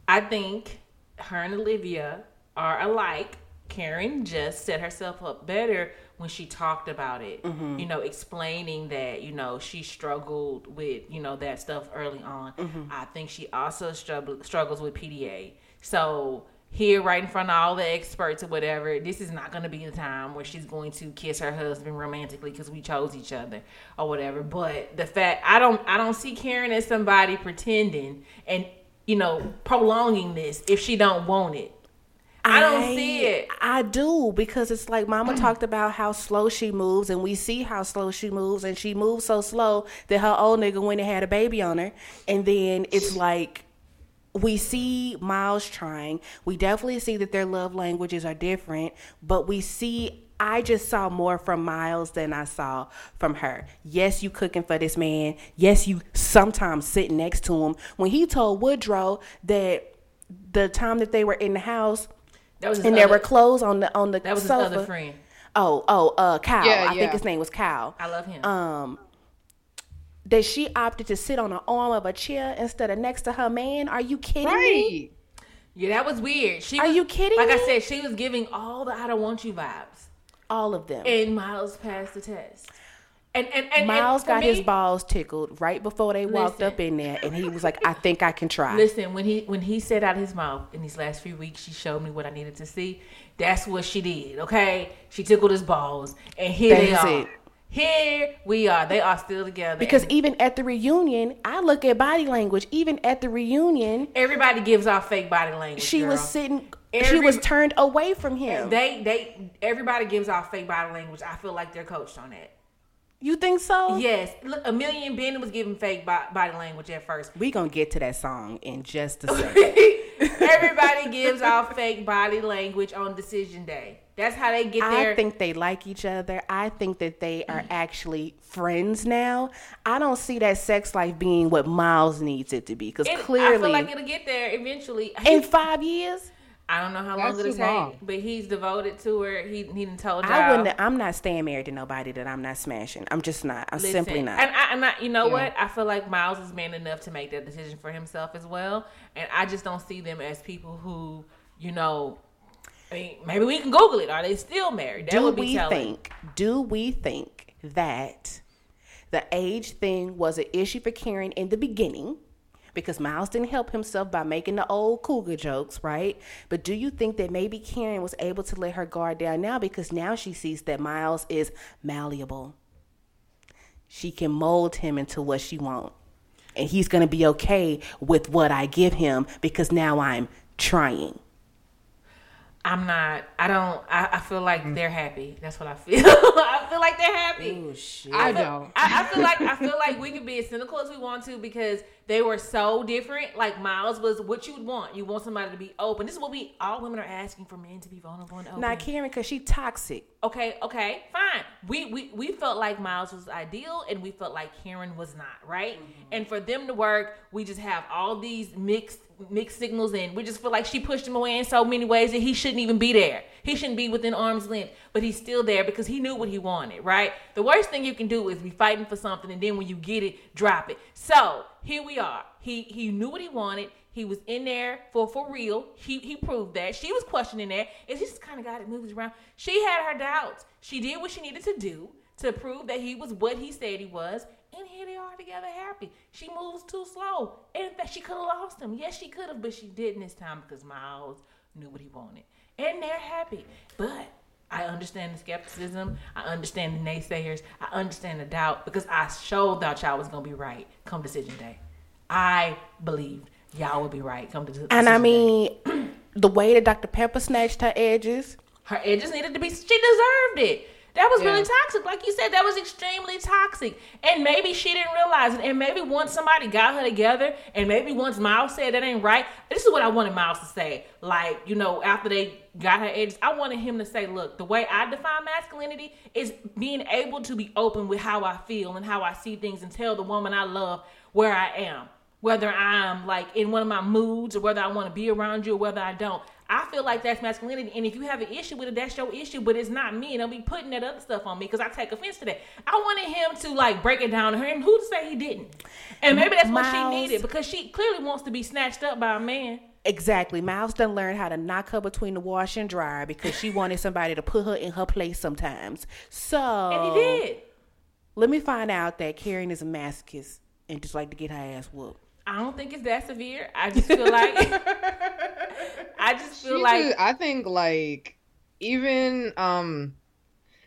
I think her and Olivia are alike. Karen just set herself up better when she talked about it. Mm-hmm. You know, explaining that, you know, she struggled with, you know, that stuff early on. Mm-hmm. I think she also struggle, struggles with PDA. So, here, right in front of all the experts or whatever, this is not going to be the time where she's going to kiss her husband romantically because we chose each other or whatever. But the fact I don't, I don't see Karen as somebody pretending and you know prolonging this if she don't want it. I don't see it.
I do because it's like Mama mm. talked about how slow she moves, and we see how slow she moves, and she moves so slow that her old nigga went and had a baby on her, and then it's like, we see Miles trying. We definitely see that their love languages are different, but we see I just saw more from Miles than I saw from her. Yes, you cooking for this man. Yes, you sometimes sitting next to him. When he told Woodrow that the time that they were in the house
That was his
and there
other-
were clothes on the on the
That was his other friend.
Oh, oh, uh, Cal.
Yeah,
I
yeah.
think his name was Cal.
I love him.
Um, that she opted to sit on the arm of a chair instead of next to her man. Are you kidding me?
Yeah, that was weird. She
Are
was-
you kidding
Like I said, she was giving all the "I don't want you" vibes,
All of them.
and Miles passed the test. And and and
Miles got his balls tickled right before they walked
Listen.
up in there, and he was like, "I think I can try."
Listen, when he when he said out his mouth in these last few weeks, she showed me what I needed to see. That's what she did. Okay, she tickled his balls, and here they are.
it.
Here we are. They are still together.
Because
And
even at the reunion, I look at body language. Even at the reunion,
everybody gives off fake body language.
she was
girl.
Sitting. she was turned away from him.
They they everybody gives off fake body language. I feel like they're coached on that.
you think so?
Yes, look, Amelia and Ben was giving fake body language at first.
We gonna get to that song in just a second. [LAUGHS]
Everybody gives off fake body language on decision day. That's how they get their.
I think they like each other. I think that they are mm. actually friends now. I don't see that sex life being what Miles needs it to be because clearly,
I feel like it'll get there eventually.
in five years,
I don't know how long it'll take, but he's devoted to her. He he told y'all.
I wouldn't. I'm not staying married to nobody that I'm not smashing. I'm just not. I'm
Listen,
simply not.
And I, and I, you know
Yeah.
what? I feel like Miles is man enough to make that decision for himself as well. And I just don't see them as people who, you know, I mean, maybe we can Google it. Are they still married? That
do
would be
we
telling.
think? Do we think that the age thing was an issue for Karen in the beginning? Because Miles didn't help himself by making the old cougar jokes, right? But do you think that maybe Karen was able to let her guard down now because now she sees that Miles is malleable? She can mold him into what she wants. And he's going to be okay with what I give him because now I'm trying.
I'm not. I don't. I, I feel like mm. they're happy. That's what I feel. [LAUGHS] I feel like they're happy.
Oh shit.
I don't.
I, I feel like I feel like we can be as cynical as we want to because they were so different. Like Miles was what you would want. You want somebody to be open. This is what we all women are asking for men to be vulnerable and open.
Not Karen because she toxic.
Okay, okay, fine. We we we felt like Miles was ideal, and we felt like Karen was not, right? Mm-hmm. And for them to work, we just have all these mixed mixed signals, and we just feel like she pushed him away in so many ways that he shouldn't even be there. He shouldn't be within arm's length, but he's still there because he knew what he wanted, right? The worst thing you can do is be fighting for something, and then when you get it, drop it. So here we are. He he knew what he wanted. He was in there for for real. He he proved that. She was questioning that. This the kind of guy that moves around? She had her doubts. She did what she needed to do to prove that he was what he said he was. And here they are together happy. She moves too slow. And in fact, she could have lost him. Yes, she could have, but she didn't this time because Miles knew what he wanted. And they're happy. But I understand the skepticism. I understand the naysayers. I understand the doubt because I sure thought y'all was gonna be right come decision day. I believed y'all would be right come to decision
And I
day.
mean, the way that Dr. Pepper snatched her edges,
her edges needed to be. She deserved it. That was really toxic, like you said. That was extremely toxic, and maybe she didn't realize it. And maybe once somebody got her together, and maybe once Miles said that ain't right. This is what I wanted Miles to say. Like you know, after they got her edges, I wanted him to say, "Look, the way I define masculinity is being able to be open with how I feel and how I see things, and tell the woman I love where I am." Whether I'm like in one of my moods or whether I want to be around you or whether I don't. I feel like that's masculinity. And if you have an issue with it, that's your issue, but it's not me. And I'll be putting that other stuff on me because I take offense to that. I wanted him to like break it down to her. And who to say he didn't? And maybe that's what she needed because she clearly wants to be snatched up by a man.
exactly. Miles done learned how to knock her between the wash and dryer because she wanted somebody to put her in her place sometimes. So,
And he did.
let me find out that Karen is a masochist and just like to get her ass whooped.
I don't think it's that severe. I just feel like [LAUGHS] I just feel
She
like
did- I think like even um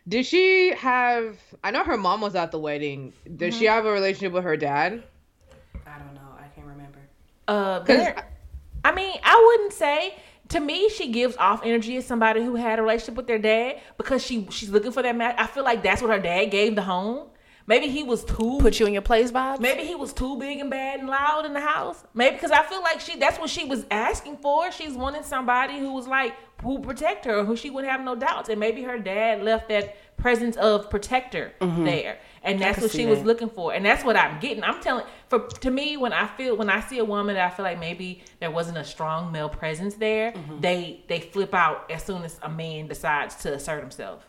did she have I know her mom was at the wedding. Did
Mm-hmm.
she have a relationship with her dad?
I don't know. I can't remember.
Uh,
'Cause
there- I mean, I wouldn't say. To me, she gives off energy as somebody who had a relationship with their dad because she she's looking for that match. I feel like that's what her dad gave the home. Maybe he was too
Put you in your place vibes.
Maybe he was too big and bad and loud in the house. Maybe because I feel like she that's what she was asking for. She's wanting somebody who was like who protect her, who she wouldn't have no doubts. And maybe her dad left that presence of protector mm-hmm. there. And that's what she was looking for. And that's what I'm getting. I'm telling for to me when I feel when I see a woman that I feel like maybe there wasn't a strong male presence there, mm-hmm. they they flip out as soon as a man decides to assert himself.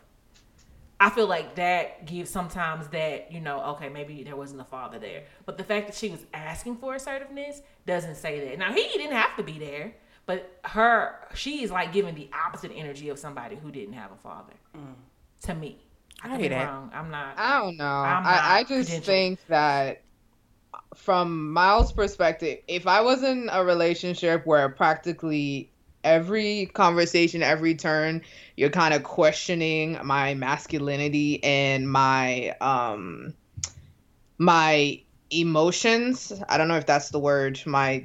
I feel like that gives sometimes that, you know, okay, maybe there wasn't a father there. But the fact that she was asking for assertiveness doesn't say that. Now, he didn't have to be there, but her, she is like giving the opposite energy of somebody who didn't have a father mm. to me. I
I
could
hear
be
that.
wrong. I'm not.
I don't know.
I'm
I, I just
credentialed.
think that from Miles' perspective, if I was in a relationship where practically every conversation, every turn, you're kind of questioning my masculinity and my um my emotions. I don't know if that's the word, my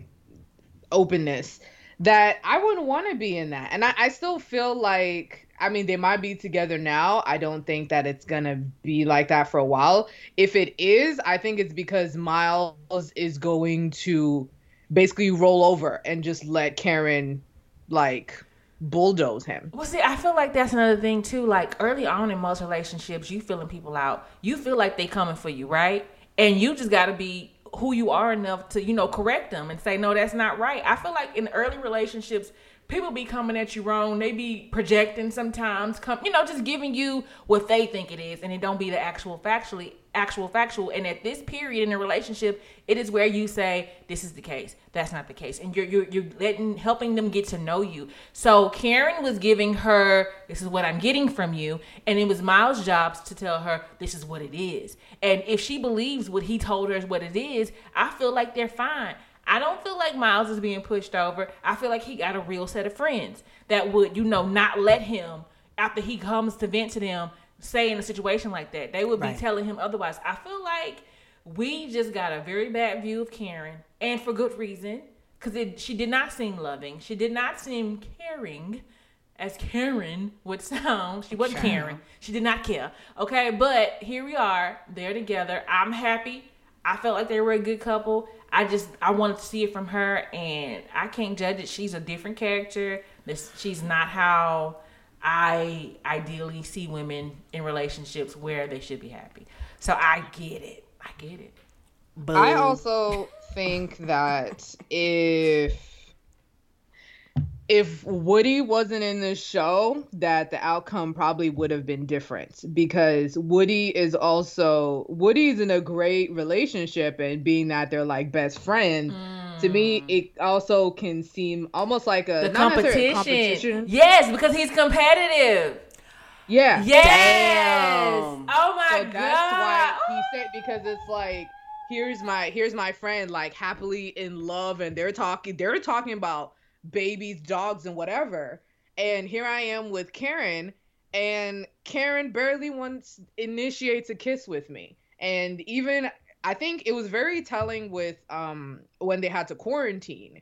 openness. That I wouldn't want to be in that. And I, I still feel like I mean they might be together now. I don't think that it's gonna be like that for a while. If it is, I think it's because Miles is going to basically roll over and just let Karen like bulldoze him.
Well, see, I feel like that's another thing too. Like early on in most relationships, you feeling people out. You feel like they coming for you, right? And you just got to be who you are enough to, you know, correct them and say, no, that's not right. I feel like in early relationships, people be coming at you wrong. They be projecting sometimes, come, you know, just giving you what they think it is, and it don't be the actual factually actual factual. And at this period in a relationship, it is where you say, this is the case. That's not the case. And you're you're you're letting helping them get to know you. So Karen was giving her, this is what I'm getting from you. And it was Miles' job to tell her this is what it is. And if she believes what he told her is what it is, I feel like they're fine. I don't feel like Miles is being pushed over. I feel like he got a real set of friends that would, you know, not let him after he comes to vent to them say in a situation like that. They would be
Right.
telling him otherwise. I feel like we just got a very bad view of Karen, and for good reason, because she did not seem loving. She did not seem caring, as Karen would sound. She wasn't
Child.
caring. She did not care. Okay, but here we are. They're together. I'm happy. I felt like they were a good couple. I just I wanted to see it from her, and I can't judge it. She's a different character. This she's not how I ideally see women in relationships where they should be happy. So I get it. I get it.
But
I also think that if if Woody wasn't in this show, that the outcome probably would have been different because Woody is also Woody's in a great relationship and being that they're like best friends. To me, it also can seem almost like a
Mm. The competition.
competition.
Yes, because he's competitive.
Yeah.
Yes.
Damn.
Oh my
so
god.
that's why he said because it's like here's my here's my friend like happily in love and they're talking they're talking about babies dogs and whatever and here i am with karen and karen barely once initiates a kiss with me and even i think it was very telling with um when they had to quarantine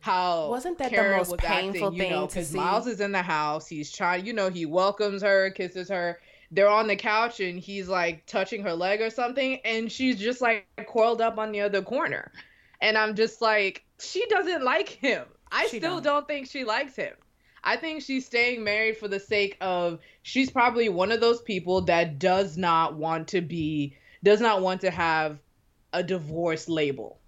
how
Wasn't that the
Karen
most
was
painful
acting, you know,
thing to
'cause
see?
Miles is in the house. He's trying, you know, he welcomes her, kisses her. They're on the couch and he's like touching her leg or something, and she's just like coiled up on the other corner. And I'm just like, she doesn't like him. I
She
still
don't.
don't think she likes him. I think she's staying married for the sake of she's probably one of those people that does not want to be does not want to have a divorce label.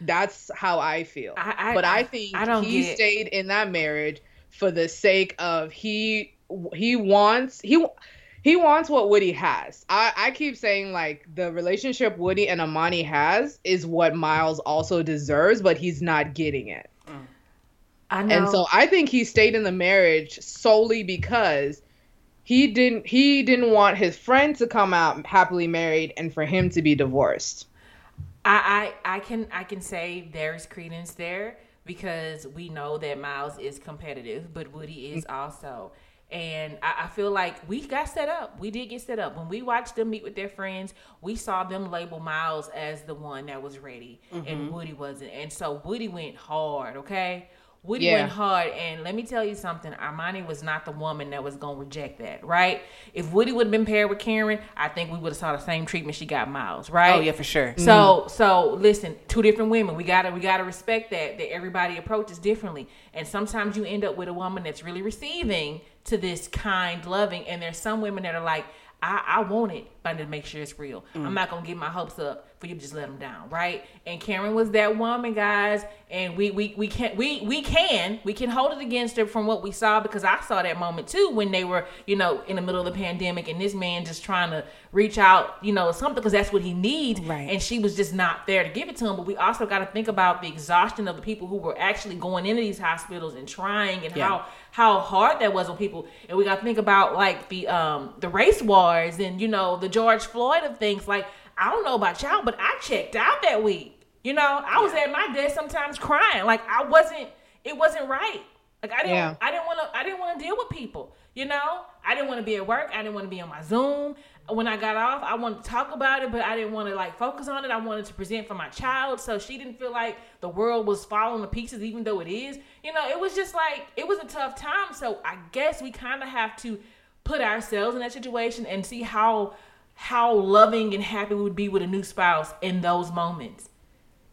That's how I feel.
I- I-
but I think
I don't
he
get
stayed in that marriage for the sake of he he wants he he wants what Woody has. I, I keep saying like the relationship Woody and Amani has is what Miles also deserves, but he's not getting it.
I know.
And so I think he stayed in the marriage solely because he didn't he didn't want his friend to come out happily married and for him to be divorced.
I, I I can I can say there's credence there because we know that Miles is competitive, but Woody is mm. also. And I, I feel like we got set up. We did get set up. When we watched them meet with their friends, we saw them label Miles as the one that was ready, and mm-hmm. Woody wasn't. And so Woody went hard, okay? Woody
Yeah.
went hard, and let me tell you something. Amani was not the woman that was gonna reject that, right? If Woody would have been paired with Karen, I think we would have saw the same treatment she got Miles, right?
Oh yeah, for sure.
So so listen, two different women. We gotta we gotta respect that that everybody approaches differently. And sometimes you end up with a woman that's really receiving to this kind, loving, and there's some women that are like, I, I want it, but I need to make sure it's real. I'm mm. not gonna get my hopes up to just let them down, right? And Karen was that woman, guys, and we we we can we we can we can hold it against her from what we saw because I saw that moment too when they were you know in the middle of the pandemic and this man just trying to reach out you know something because that's what he needs,
Right.
and she was just not there to give it to him. But we also got to think about the exhaustion of the people who were actually going into these hospitals and trying, and
Yeah.
how how hard that was on people. And we got to think about like the um the race wars and you know the George Floyd of things. Like I don't know about y'all, but I checked out that week. You know, I was at my desk sometimes crying. Like I wasn't. It wasn't right. Like I didn't.
Yeah.
I didn't want to. I didn't want to deal with people. You know, I didn't want to be at work. I didn't want to be on my Zoom. When I got off, I wanted to talk about it, but I didn't want to like focus on it. I wanted to present for my child, so she didn't feel like the world was falling to pieces, even though it is. You know, it was just like it was a tough time. So I guess we kind of have to put ourselves in that situation and see how how loving and happy we would be with a new spouse in those moments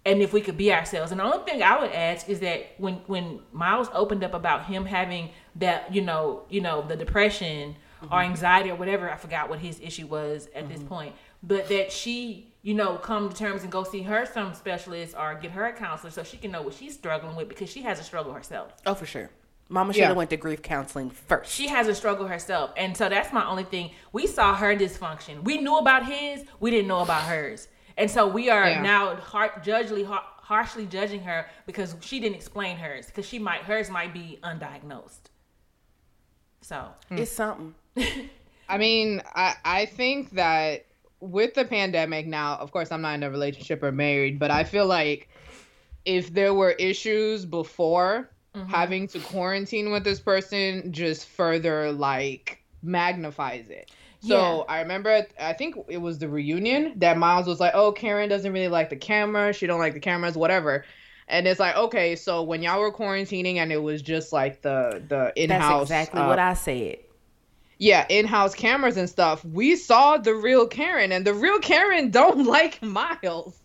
and if we could be ourselves. And the only thing I would ask is that when when Miles opened up about him having that, you know, you know, the depression or mm-hmm. anxiety or whatever, I forgot what his issue was at this mm-hmm. point, but that she, you know, come to terms and go see her some specialist or get her a counselor so she can know what she's struggling with because she has a struggle herself.
Oh, for sure. Mama should
Yeah.
have went to grief counseling first.
She has a struggle herself. And so that's my only thing. We saw her dysfunction. We knew about his, we didn't know about hers. And so we are
Yeah.
now har- judgely, har- harshly judging her because she didn't explain hers because she might hers might be undiagnosed. So hmm.
It's something. [LAUGHS]
I mean, I I think that with the pandemic now, of course, I'm not in a relationship or married, but I feel like if there were issues before Mm-hmm. having to quarantine with this person, just further like magnifies it. So
Yeah.
I remember, I think it was the reunion that Miles was like, "Oh, Karen doesn't really like the camera. She don't like the cameras, whatever." And it's like, okay, so when y'all were quarantining and it was just like the the in
That's
house,
exactly what uh, I said.
yeah, in-house cameras and stuff, we saw the real Karen, and the real Karen don't [LAUGHS] like Miles.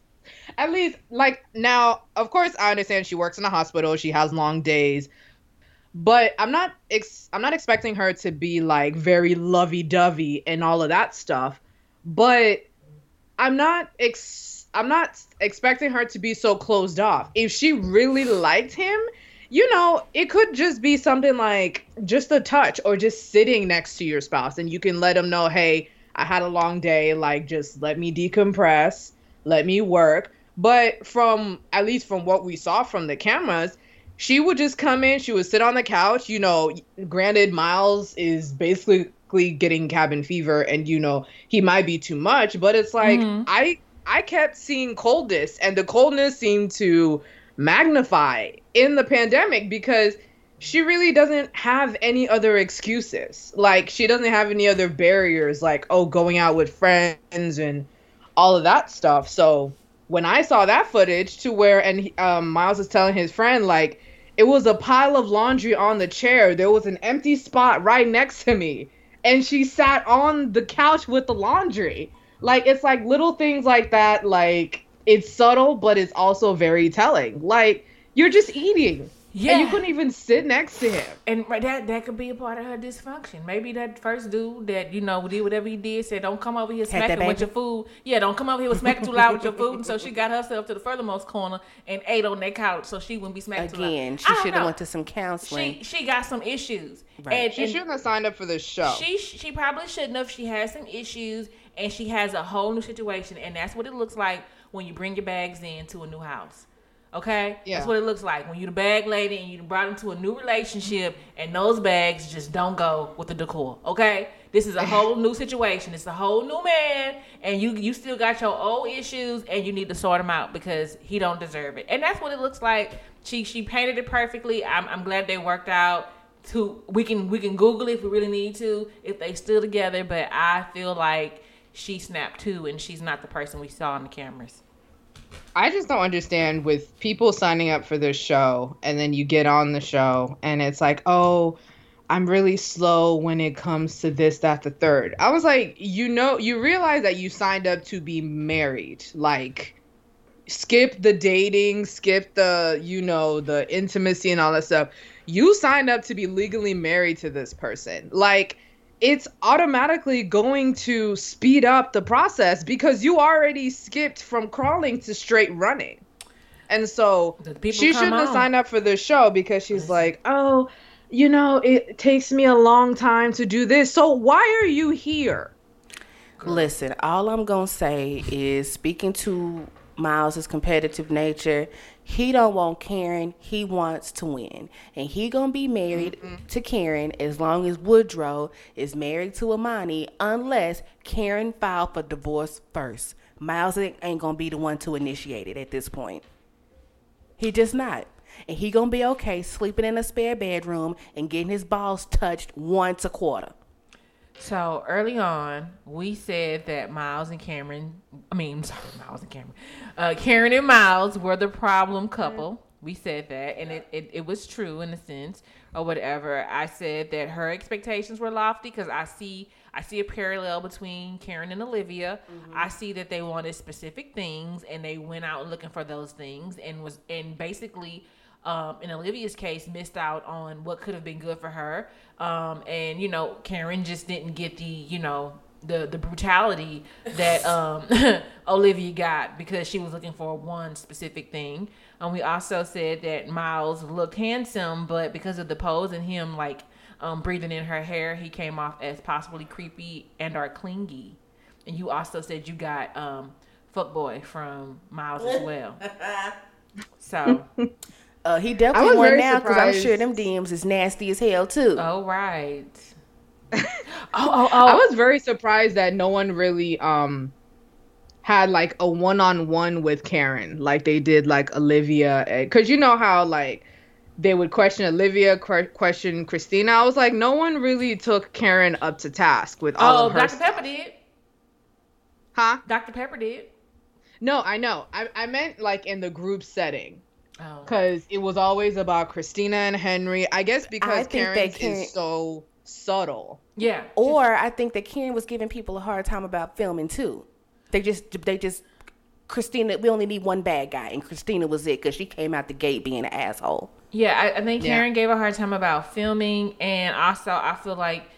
At least, like now, of course, I understand she works in a hospital, she has long days, but I'm not, ex- I'm not expecting her to be like very lovey-dovey and all of that stuff. But I'm not, ex- I'm not expecting her to be so closed off. If she really liked him, you know, it could just be something like just a touch or just sitting next to your spouse and you can let them know, hey, I had a long day. Like, just let me decompress, let me work. But from at least from what we saw from the cameras, she would just come in, she would sit on the couch. You know, granted, Miles is basically getting cabin fever and, you know, he might be too much, but it's like, mm-hmm. I. I kept seeing coldness, and the coldness seemed to magnify in the pandemic because she really doesn't have any other excuses. Like she doesn't have any other barriers like oh going out with friends and all of that stuff. So when I saw that footage to where and um, Miles is telling his friend like it was a pile of laundry on the chair. There was an empty spot right next to me and she sat on the couch with the laundry. Like it's like little things like that like it's subtle but it's also very telling. Like you're just eating. Yeah. And you couldn't even sit next to him.
and that that could be a part of her dysfunction. Maybe that first dude that you know did whatever he did said, "Don't come over here smacking with your food." Yeah, don't come over here with smacking too loud with your food. And so she got herself to the furthermost corner and ate on that couch so she wouldn't be smacking too loud.
Again, she should have went to some counseling.
She she got some issues,
Right.
and,
She
and
shouldn't have signed up for this show.
she she probably shouldn't have. She has some issues, and she has a whole new situation, and that's what it looks like when you bring your bags in to a new house. Okay,
Yeah.
that's what it looks like when you're the bag lady and you brought into a new relationship, and those bags just don't go with the decor. Okay, this is a [LAUGHS] whole new situation. It's a whole new man, and you you still got your old issues, and you need to sort them out because he don't deserve it. And that's what it looks like. She she painted it perfectly. I'm I'm glad they worked out to we can we can google if we really need to if they still together but i feel like she snapped too and she's not the person we saw on the cameras
I just don't understand with people signing up for this show and then you get on the show and it's like, oh, I'm really slow when it comes to this, that, the third. I was like, you know, you realize that you signed up to be married. Like, skip the dating, skip the, you know, the intimacy and all that stuff. You signed up to be legally married to this person. Like, it's automatically going to speed up the process because you already skipped from crawling to straight running. And so she shouldn't on. have signed up for this show because she's like, oh, you know, it takes me a long time to do this. So why are you here?
Listen, all I'm going to say is speaking to Miles's competitive nature, he don't want Karen. He wants to win, and he gonna be married mm-hmm. to Karen as long as Woodrow is married to Amani, unless Karen filed for divorce first. Miles ain't gonna be the one to initiate it at this point. He just not, and he gonna be okay sleeping in a spare bedroom and getting his balls touched once a quarter.
So early on, we said that Miles and Cameron, I mean, [LAUGHS] sorry, Miles and Cameron, uh, Karen and Miles were the problem couple. We said that, and it, it, it was true in a sense, or whatever. I said that her expectations were lofty because I see I see a parallel between Karen and Olivia. Mm-hmm. I see that they wanted specific things, and they went out looking for those things, and was and basically um, in Olivia's case, missed out on what could have been good for her. Um, and you know, Karen just didn't get the you know the the brutality that [LAUGHS] um, [LAUGHS] Olivia got because she was looking for one specific thing. And we also said that Miles looked handsome, but because of the pose and him like um, breathing in her hair, he came off as possibly creepy and or clingy. And you also said you got um, fuckboy from Miles as [LAUGHS] well. So
Uh, he definitely won now because I'm sure them DMs is nasty as hell too.
Oh right. [LAUGHS]
oh, oh, oh. I was very surprised that no one really um had like a one-on-one with Karen like they did like Olivia because you know how like they would question Olivia, question Christina. I was like, no one really took Karen up to task with all oh, of her.
Oh, Dr. Pepper did.
Huh?
Dr. Pepper did.
No, I know. I, I meant like in the group setting. Oh. Because oh. it was always about Christina and Henry. I guess because Karen is so subtle.
Yeah.
Or I think that Karen was giving people a hard time about filming too. They just they just Christina. We only need one bad guy, and Christina was it because she came out the gate being an asshole.
Yeah, I, I think Karen yeah. gave a hard time about filming, and also I feel like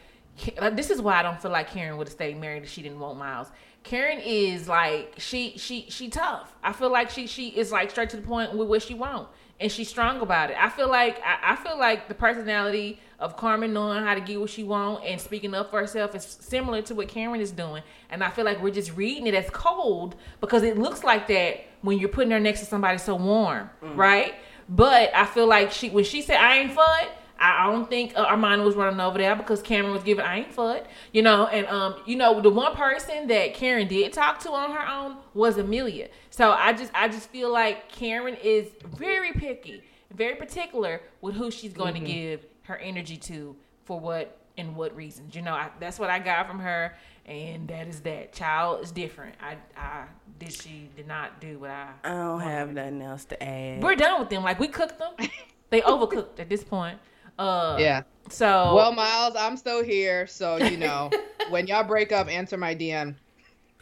this is why I don't feel like Karen would have stayed married if she didn't want Miles. Karen is like she she she tough. I feel like she she is like straight to the point with what she want, and she's strong about it. I feel like I, I feel like the personality of Carmen knowing how to get what she want and speaking up for herself is similar to what Karen is doing. And I feel like we're just reading it as cold because it looks like that when you're putting her next to somebody so warm, mm. right? But I feel like she when she said I ain't fud, I don't think uh, Amani was running over there because Cameron was giving I ain't foot, you know. And um, you know, the one person that Karen did talk to on her own was Amelia. So I just I just feel like Karen is very picky, very particular with who she's going mm-hmm. to give her energy to for what and what reasons. You know, I, that's what I got from her, and that is that. Child is different. I I did she did not do what I.
I don't have nothing else to add.
We're done with them. Like we cooked them. [LAUGHS] they overcooked at this point. Uh,
yeah.
So
well, Miles, I'm still here, so you know [LAUGHS] when y'all break up, answer my DM.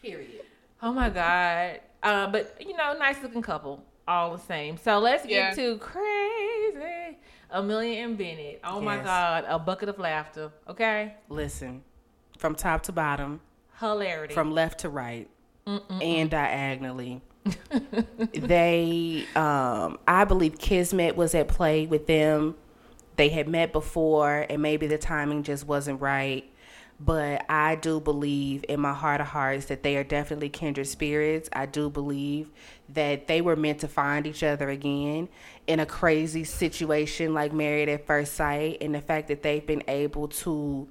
Period. Oh my god. Uh, but you know, nice looking couple, all the same. So let's get yeah. to crazy Amelia and Bennett. Oh yes. my god, a bucket of laughter. Okay.
Listen, from top to bottom,
hilarity.
From left to right, Mm-mm-mm. and diagonally. [LAUGHS] they, um, I believe Kismet was at play with them they had met before and maybe the timing just wasn't right. But I do believe in my heart of hearts that they are definitely kindred spirits. I do believe that they were meant to find each other again in a crazy situation like married at first sight and the fact that they've been able to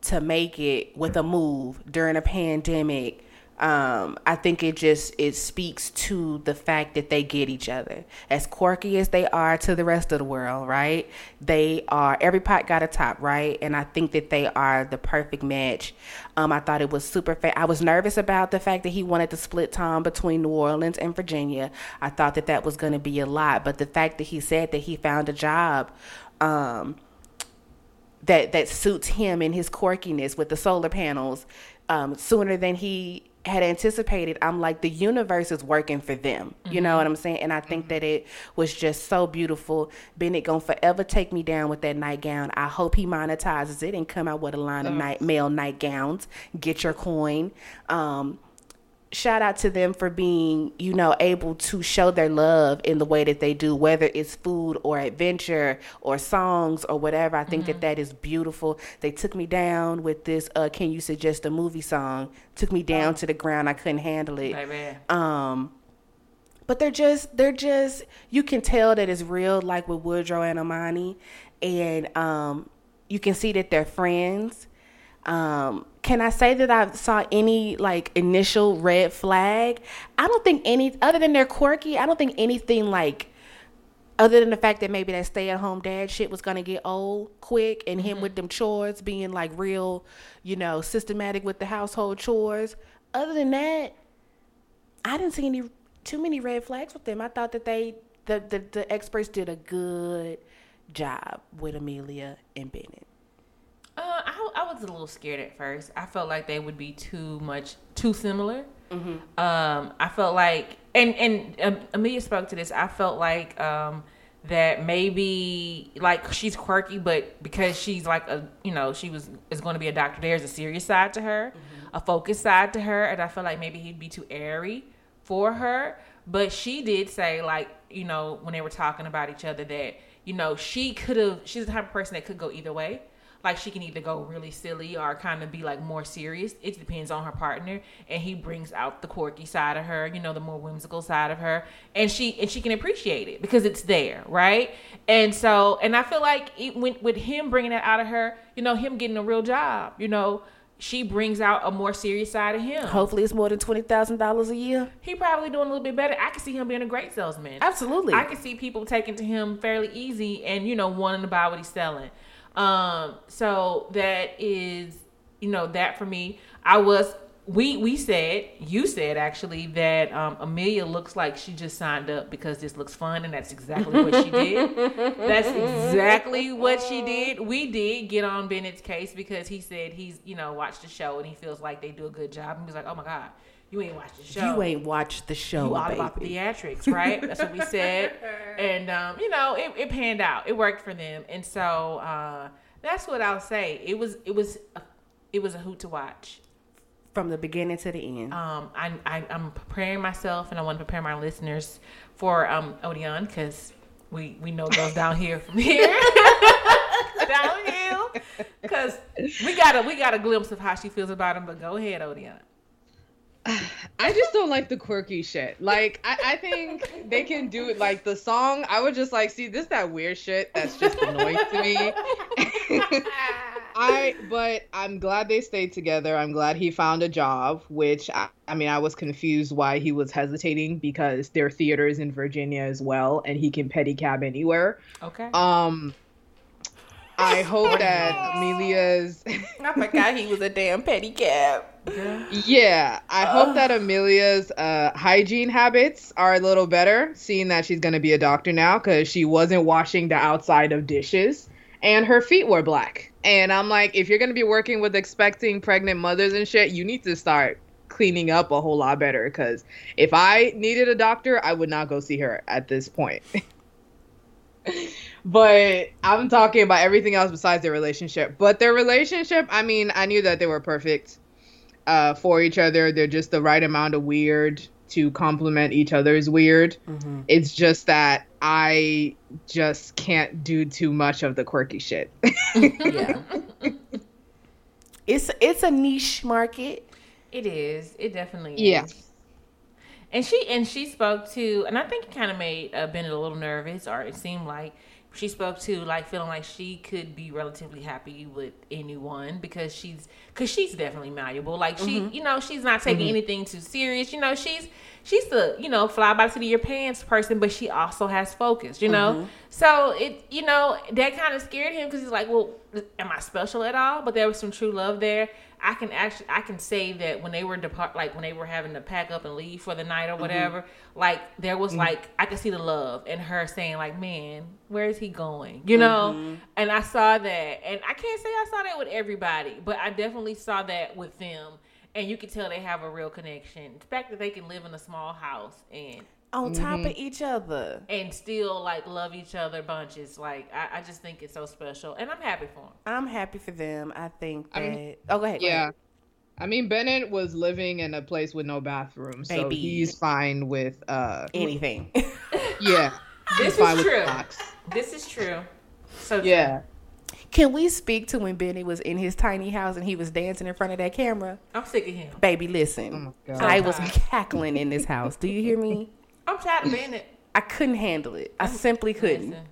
to make it with a move during a pandemic Um, I think it just it speaks to the fact that they get each other. As quirky as they are to the rest of the world, right? They are every pot got a top, right? And I think that they are the perfect match. Um, I thought it was super. Fa- I was nervous about the fact that he wanted to split time between New Orleans and Virginia. I thought that that was going to be a lot, but the fact that he said that he found a job. Um, that that suits him and his quirkiness with the solar panels um, sooner than he had anticipated i'm like the universe is working for them. You mm-hmm. know what i'm saying? And i think mm-hmm. that it was just so beautiful. Bennett gonna forever take me down with that nightgown. I hope he monetizes it and come out with a line of night male nightgowns. Get your coin. Um, shout out to them for being, you know, able to show their love in the way that they do, whether it's food or adventure or songs or whatever. I think mm-hmm. that that is beautiful. They took me down with this. Uh, can you suggest a movie song? Took me down oh. to the ground. I couldn't handle it. Um, but they're just they're just you can tell that it's real, like with Woodrow and Amani, and um, you can see that they're friends um, can I say that I saw any like initial red flag? I don't think any other than they're quirky. I don't think anything like other than the fact that maybe that stay at home dad shit was gonna get old quick and him mm-hmm. with them chores being like real, you know, systematic with the household chores. Other than that, I didn't see any too many red flags with them. I thought that they the the, the experts did a good job with Amelia and Bennett.
Uh, I, I was a little scared at first. I felt like they would be too much, too similar. Mm-hmm. Um, I felt like, and and um, Amelia spoke to this. I felt like um, that maybe like she's quirky, but because she's like a, you know, she was is going to be a doctor. There's a serious side to her, mm-hmm. a focus side to her, and I felt like maybe he'd be too airy for her. But she did say, like, you know, when they were talking about each other, that you know she could have. She's the type of person that could go either way like she can either go really silly or kind of be like more serious. It depends on her partner, and he brings out the quirky side of her, you know, the more whimsical side of her, and she and she can appreciate it because it's there, right? And so, and I feel like it, went with him bringing that out of her, you know, him getting a real job, you know she brings out a more serious side of him.
Hopefully, it's more than twenty thousand dollars a year.
He probably doing a little bit better. I can see him being a great salesman.
Absolutely,
I can see people taking to him fairly easy and you know wanting to buy what he's selling. Um, so that is, you know, that for me. I was we we said you said actually that um, Amelia looks like she just signed up because this looks fun, and that's exactly what she did. that's exactly what she did. We did get on Bennett's case because he said he's you know watched the show and he feels like they do a good job. And he was like, oh my god, you ain't watched the show.
You ain't watched the show. You all baby. about
the theatrics, right? That's what we [LAUGHS] said. And um, you know, it, it, panned out. It worked for them, and so uh, that's what I'll say. It was it was a, it was a hoot to watch
from the beginning to the end.
Um, I, I am preparing myself, and I want to prepare my listeners for um Odeon because we we know those down here from here [LAUGHS] downhill because we got a we got a glimpse of how she feels about him. But go ahead, Odeon. [SIGHS]
I just don't like the quirky shit. Like I, I think they can do it like the song. I would just like see this that weird shit that's just annoying to me. I but I'm glad they stayed together. I'm glad he found a job, which I, I mean I was confused why he was hesitating because there are theaters in Virginia as well and he can pedicab anywhere.
Okay.
Um I [LAUGHS] hope that Amelia's. [LAUGHS]
I forgot he was a damn pedicab.
Yeah, I uh. hope that Amelia's uh, hygiene habits are a little better, seeing that she's going to be a doctor now because she wasn't washing the outside of dishes and her feet were black. And I'm like, if you're going to be working with expecting pregnant mothers and shit, you need to start cleaning up a whole lot better because if I needed a doctor, I would not go see her at this point. [LAUGHS] [LAUGHS] but I'm talking about everything else besides their relationship. But their relationship, I mean, I knew that they were perfect uh, for each other. They're just the right amount of weird to complement each other's weird. Mm-hmm. It's just that I just can't do too much of the quirky shit. [LAUGHS] yeah.
It's it's a niche market.
It is. It definitely is. And she and she spoke to, and I think it kind of made uh, Bennett a little nervous, or it seemed like she spoke to like feeling like she could be relatively happy with anyone because she's because she's definitely malleable. Like she,
Mm-hmm.
you know, she's not taking anything too serious. You know, she's she's the you know fly by the seat of your pants person, but she also has focus. You know,
Mm-hmm.
so it you know that kind of scared him because he's like, well, am I special at all? But there was some true love there. I can actually I can say that when they were depart like when they were having to pack up and leave for the night or
Mm-hmm.
whatever, like there was like I could see the love in her saying like, man, where is he going? You know,
Mm-hmm.
and I saw that, and I can't say I saw that with everybody, but I definitely saw that with them, and you can tell they have a real connection. The fact that they can live in a small house and
On top of each other.
and still like love each other bunches, like I, I just think it's so special, and I'm happy for them.
I'm happy for them. I think that.
I mean,
oh, go ahead. go
Yeah.
ahead.
I mean, Bennett was living in a place with no bathroom, so
Baby.
he's fine with uh
Anything. [LAUGHS]
yeah.
This is true. This is true. So
Yeah.
Can we speak to when Benny was in his tiny house and he was dancing in front of that camera?
I'm sick of him.
Baby, listen.
Oh my God.
I was cackling in this house. Do you hear me? [LAUGHS]
I'm tired of being it.
I couldn't handle it. I simply couldn't.
Listen,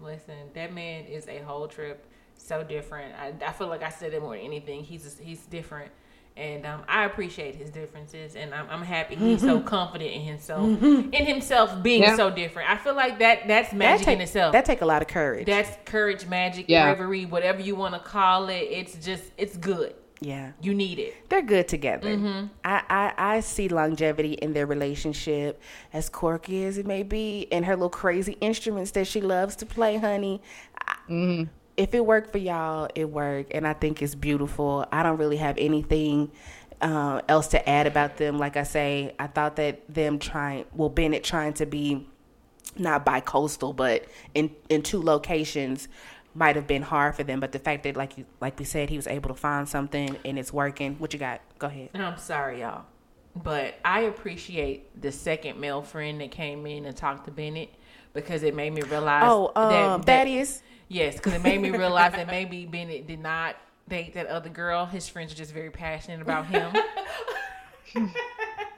listen, that man is a whole trip. So different. I, I feel like I said it more than anything. He's he's different, and um, I appreciate his differences, and I'm, I'm happy he's so confident in himself, in himself being
Yeah.
so different. I feel like that that's
That
magic
take,
in itself.
that take a lot of courage.
that's courage, magic,
Yeah.
bravery, whatever you want to call it. It's just it's good.
Yeah.
You need it.
They're good together.
Mm-hmm.
I, I, I see longevity in their relationship, as quirky as it may be, and her little crazy instruments that she loves to play, honey. I- If it worked for y'all, it worked, and I think it's beautiful. I don't really have anything uh, else to add about them. Like I say, I thought that them trying, well, Bennett trying to be not bi-coastal, but in in two locations might have been hard for them. But the fact that, like you, like we said, he was able to find something and it's working. What you got? Go ahead.
And I'm sorry, y'all, but I appreciate the second male friend that came in and talked to Bennett because it made me realize.
Oh, um,
that,
Thaddeus.
Yes, because it made me realize that maybe Bennett did not date that other girl. His friends are just very passionate about him. [LAUGHS]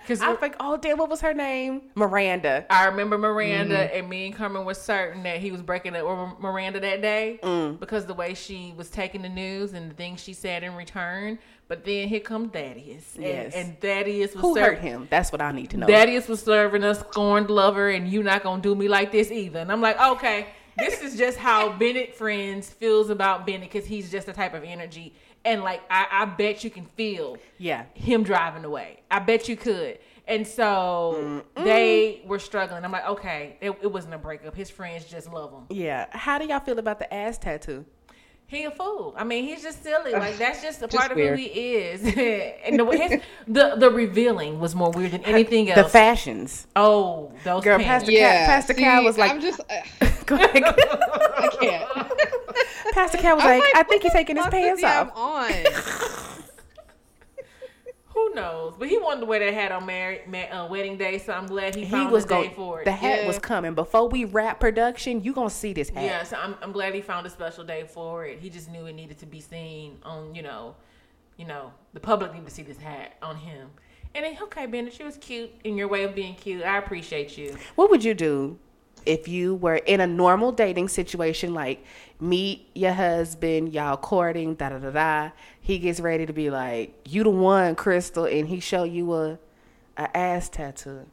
Because
I was like, Oh, damn! What was her name? Miranda.
I remember Miranda and me and Carmen was certain that he was breaking up with Miranda that day
Mm.
because the way she was taking the news and the things she said in return. But then here comes Thaddeus. And,
Yes.
and Thaddeus was
Who
ser-
hurt him? That's what I need to know.
Thaddeus was serving a scorned lover, and you not gonna do me like this either. And I'm like, okay, this is just how Bennett friends feels about Bennett because he's just the type of energy. And like, I, I bet you can feel
yeah.
him driving away. I bet you could. And so they were struggling. I'm like, okay, it, it wasn't a breakup. His friends just love him.
Yeah. How do y'all feel about the ass tattoo?
He a fool. I mean, he's just silly. Like that's just a
Just
part of
weird.
who he is. [LAUGHS] and the, his, the the revealing was more weird than anything else.
The fashions.
oh, those
Girl,
pants.
Pastor Cal, Pastor Cal
see,
was like,
I'm just, [LAUGHS] uh,
Go ahead.
I can't. [LAUGHS] [LAUGHS]
Pastor Cal was
I'm
like, I think he's taking his pants off.
is he on? [LAUGHS]
Who knows? But he wanted to wear that hat on married, ma- uh, wedding day, so I'm glad he
He
found
was
a day
going.
for it.
The hat
Yeah.
was coming before we wrap production. You gonna see this hat?
Yeah, so I'm, I'm glad he found a special day for it. He just knew it needed to be seen on, you know, you know, the public needed to see this hat on him. And then, okay, Bennett, you was cute in your way of being cute. I appreciate you.
What would you do if you were in a normal dating situation, like meet your husband, y'all courting, da da da da. He gets ready to be like, "You the one, Crystal," and he show you a a ass tattoo.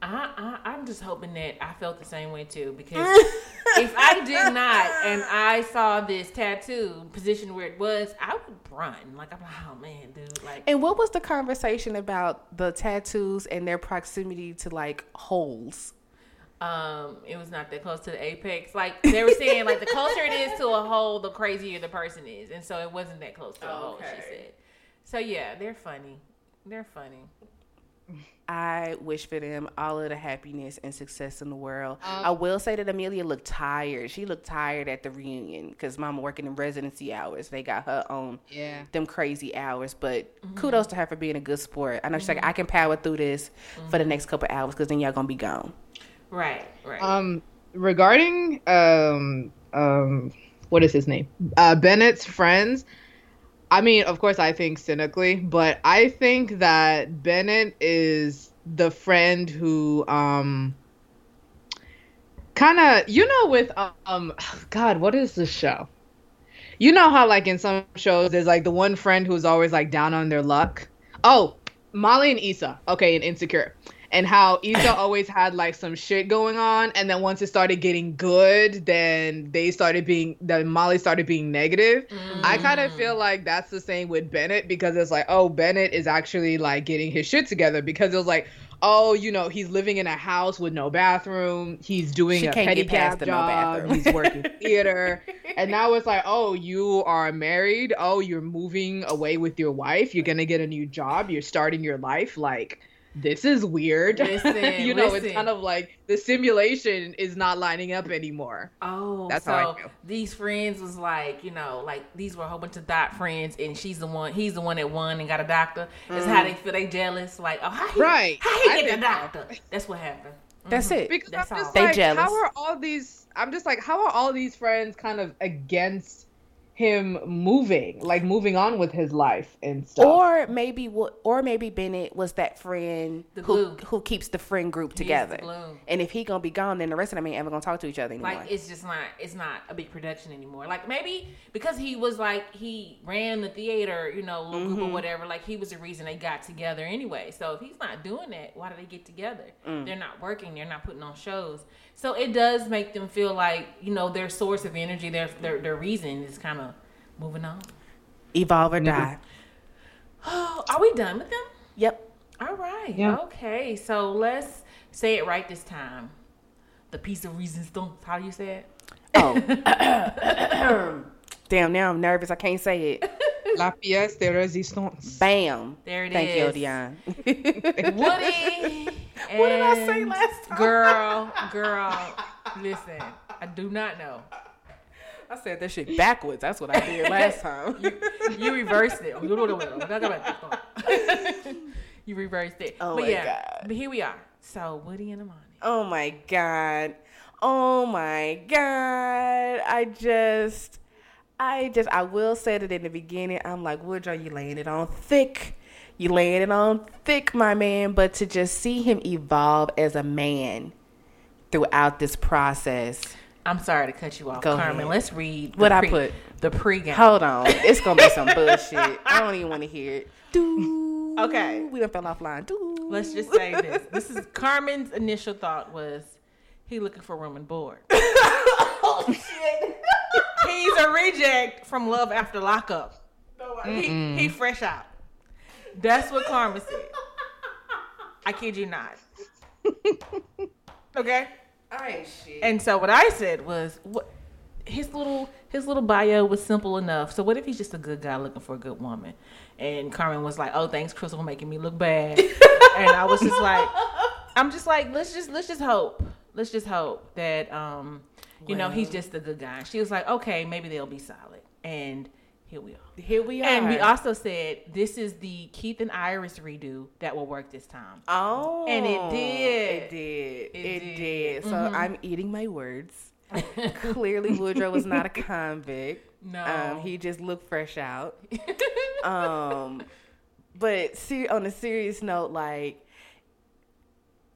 I, I I'm just hoping that I felt the same way too because [LAUGHS] if I did not and I saw this tattoo positioned where it was, I would run. Like I'm like, oh man, dude, like
And what was the conversation about the tattoos and their proximity to like holes?
Um, it was not that close to the apex. Like they were saying, like the [LAUGHS] closer it is to a hole, the crazier the person is, and so it wasn't that close to a hole. She said. So yeah, they're funny. They're funny.
I wish for them all of the happiness and success in the world.
Um,
I will say that Amelia looked tired. She looked tired at the reunion because Mama working in residency hours. They got her on
Yeah.
them crazy hours. But
Mm-hmm.
kudos to her for being a good sport. I know she's like, I can power through this for the
Mm-hmm.
next couple hours because then y'all gonna be gone.
Right, right.
Um, regarding um um, what is his name? Uh, Bennett's friends. I mean, of course, I think cynically, but I think that Bennett is the friend who um kind of you know with um God, what is this show? You know how like in some shows there's like the one friend who's always like down on their luck. Oh, Molly and Issa. Okay, in Insecure. And how Issa [LAUGHS] always had like some shit going on, and then once it started getting good, then they started being then Molly started being negative. Mm. I kind of feel like that's the same with Bennett because it's like, oh, Bennett is actually like getting his shit together because it was like, oh, you know, he's living in a house with no bathroom. He's doing she a pedicab job. No he's working [LAUGHS] theater. And now it's like, oh, you are married. Oh, you're moving away with your wife. You're going to get a new job. You're starting your life. Like, this is weird. [LAUGHS] Listen, you know, listen. it's kind of like the simulation is not lining up anymore.
Oh, that's so how I feel. These friends was like, you know, like these were a whole bunch of dot friends, and she's the one, he's the one that won and got a doctor. Is how they feel. They jealous. Like, oh, how he, right? How he I get a doctor? So. That's what happened. [LAUGHS]
That's mm-hmm. it.
Because
that's
I'm just all. like, they jealous. how are all these? I'm just like, how are all these friends kind of against? Him moving, like moving on with his life and stuff.
Or maybe, what? or maybe Bennett was that friend who who keeps the friend group together. And if he gonna be gone, then the rest of them ain't ever gonna talk to each other anymore.
Like it's just not, it's not a big production anymore. Like maybe because he was like he ran the theater, you know, little mm-hmm. group or whatever. Like he was the reason they got together anyway. So if he's not doing that, why do they get together? Mm. They're not working. They're not putting on shows. So it does make them feel like you know their source of energy, their their, their reason is kind of moving on.
Evolve or die.
Oh, [GASPS] are we done with them?
Yep.
All right. Yeah. Okay. So let's say it right this time. The piece of resistance. How do you say it? Oh. [COUGHS] [COUGHS]
Damn, now I'm nervous. I can't say it. [LAUGHS]
La pièce de résistance.
Bam.
There it
Thank
is.
you, Dion. [LAUGHS]
Woody. [LAUGHS]
what did I say last time?
Girl, [LAUGHS] girl, listen. I do not know.
I said that shit backwards. That's what I did last [LAUGHS] time.
you, you reversed it. you reversed it.
Oh
but
my yeah, god.
But here we are. So Woody and Amani.
Oh my god. Oh my god. I just I just I will say that in the beginning, I'm like, Woodrow, you laying it on thick. You laying it on thick, my man. But to just see him evolve as a man throughout this process
I'm sorry to cut you off,
Go
Carmen.
Ahead.
Let's read
what pre, I put.
The pregame.
Hold on, it's gonna be some [LAUGHS] bullshit. I don't even want to hear it.
Do okay.
We done fell offline. Do.
Let's just say this. This is Carmen's initial thought was he looking for room and board. [LAUGHS]
oh shit.
He's a reject from Love After Lockup. No, he, he fresh out. That's what Carmen said. I kid you not. [LAUGHS] Okay.
I shit.
And so what I said was, what his little his little bio was simple enough. So what if he's just a good guy looking for a good woman? And Carmen was like, "Oh, thanks, Crystal, for making me look bad." [LAUGHS] and I was just like, "I'm just like, let's just let's just hope, let's just hope that um, you know, he's just a good guy." She was like, "Okay, maybe they'll be solid." And here we are.
Here we are.
And we also said this is the Keith and Iris redo that will work this time.
Oh.
And it did.
It did. It, it did. did. So mm-hmm. I'm eating my words. [LAUGHS] Clearly, Woodrow was not a convict.
No.
Um, he just looked fresh out. um, but see, on a serious note, like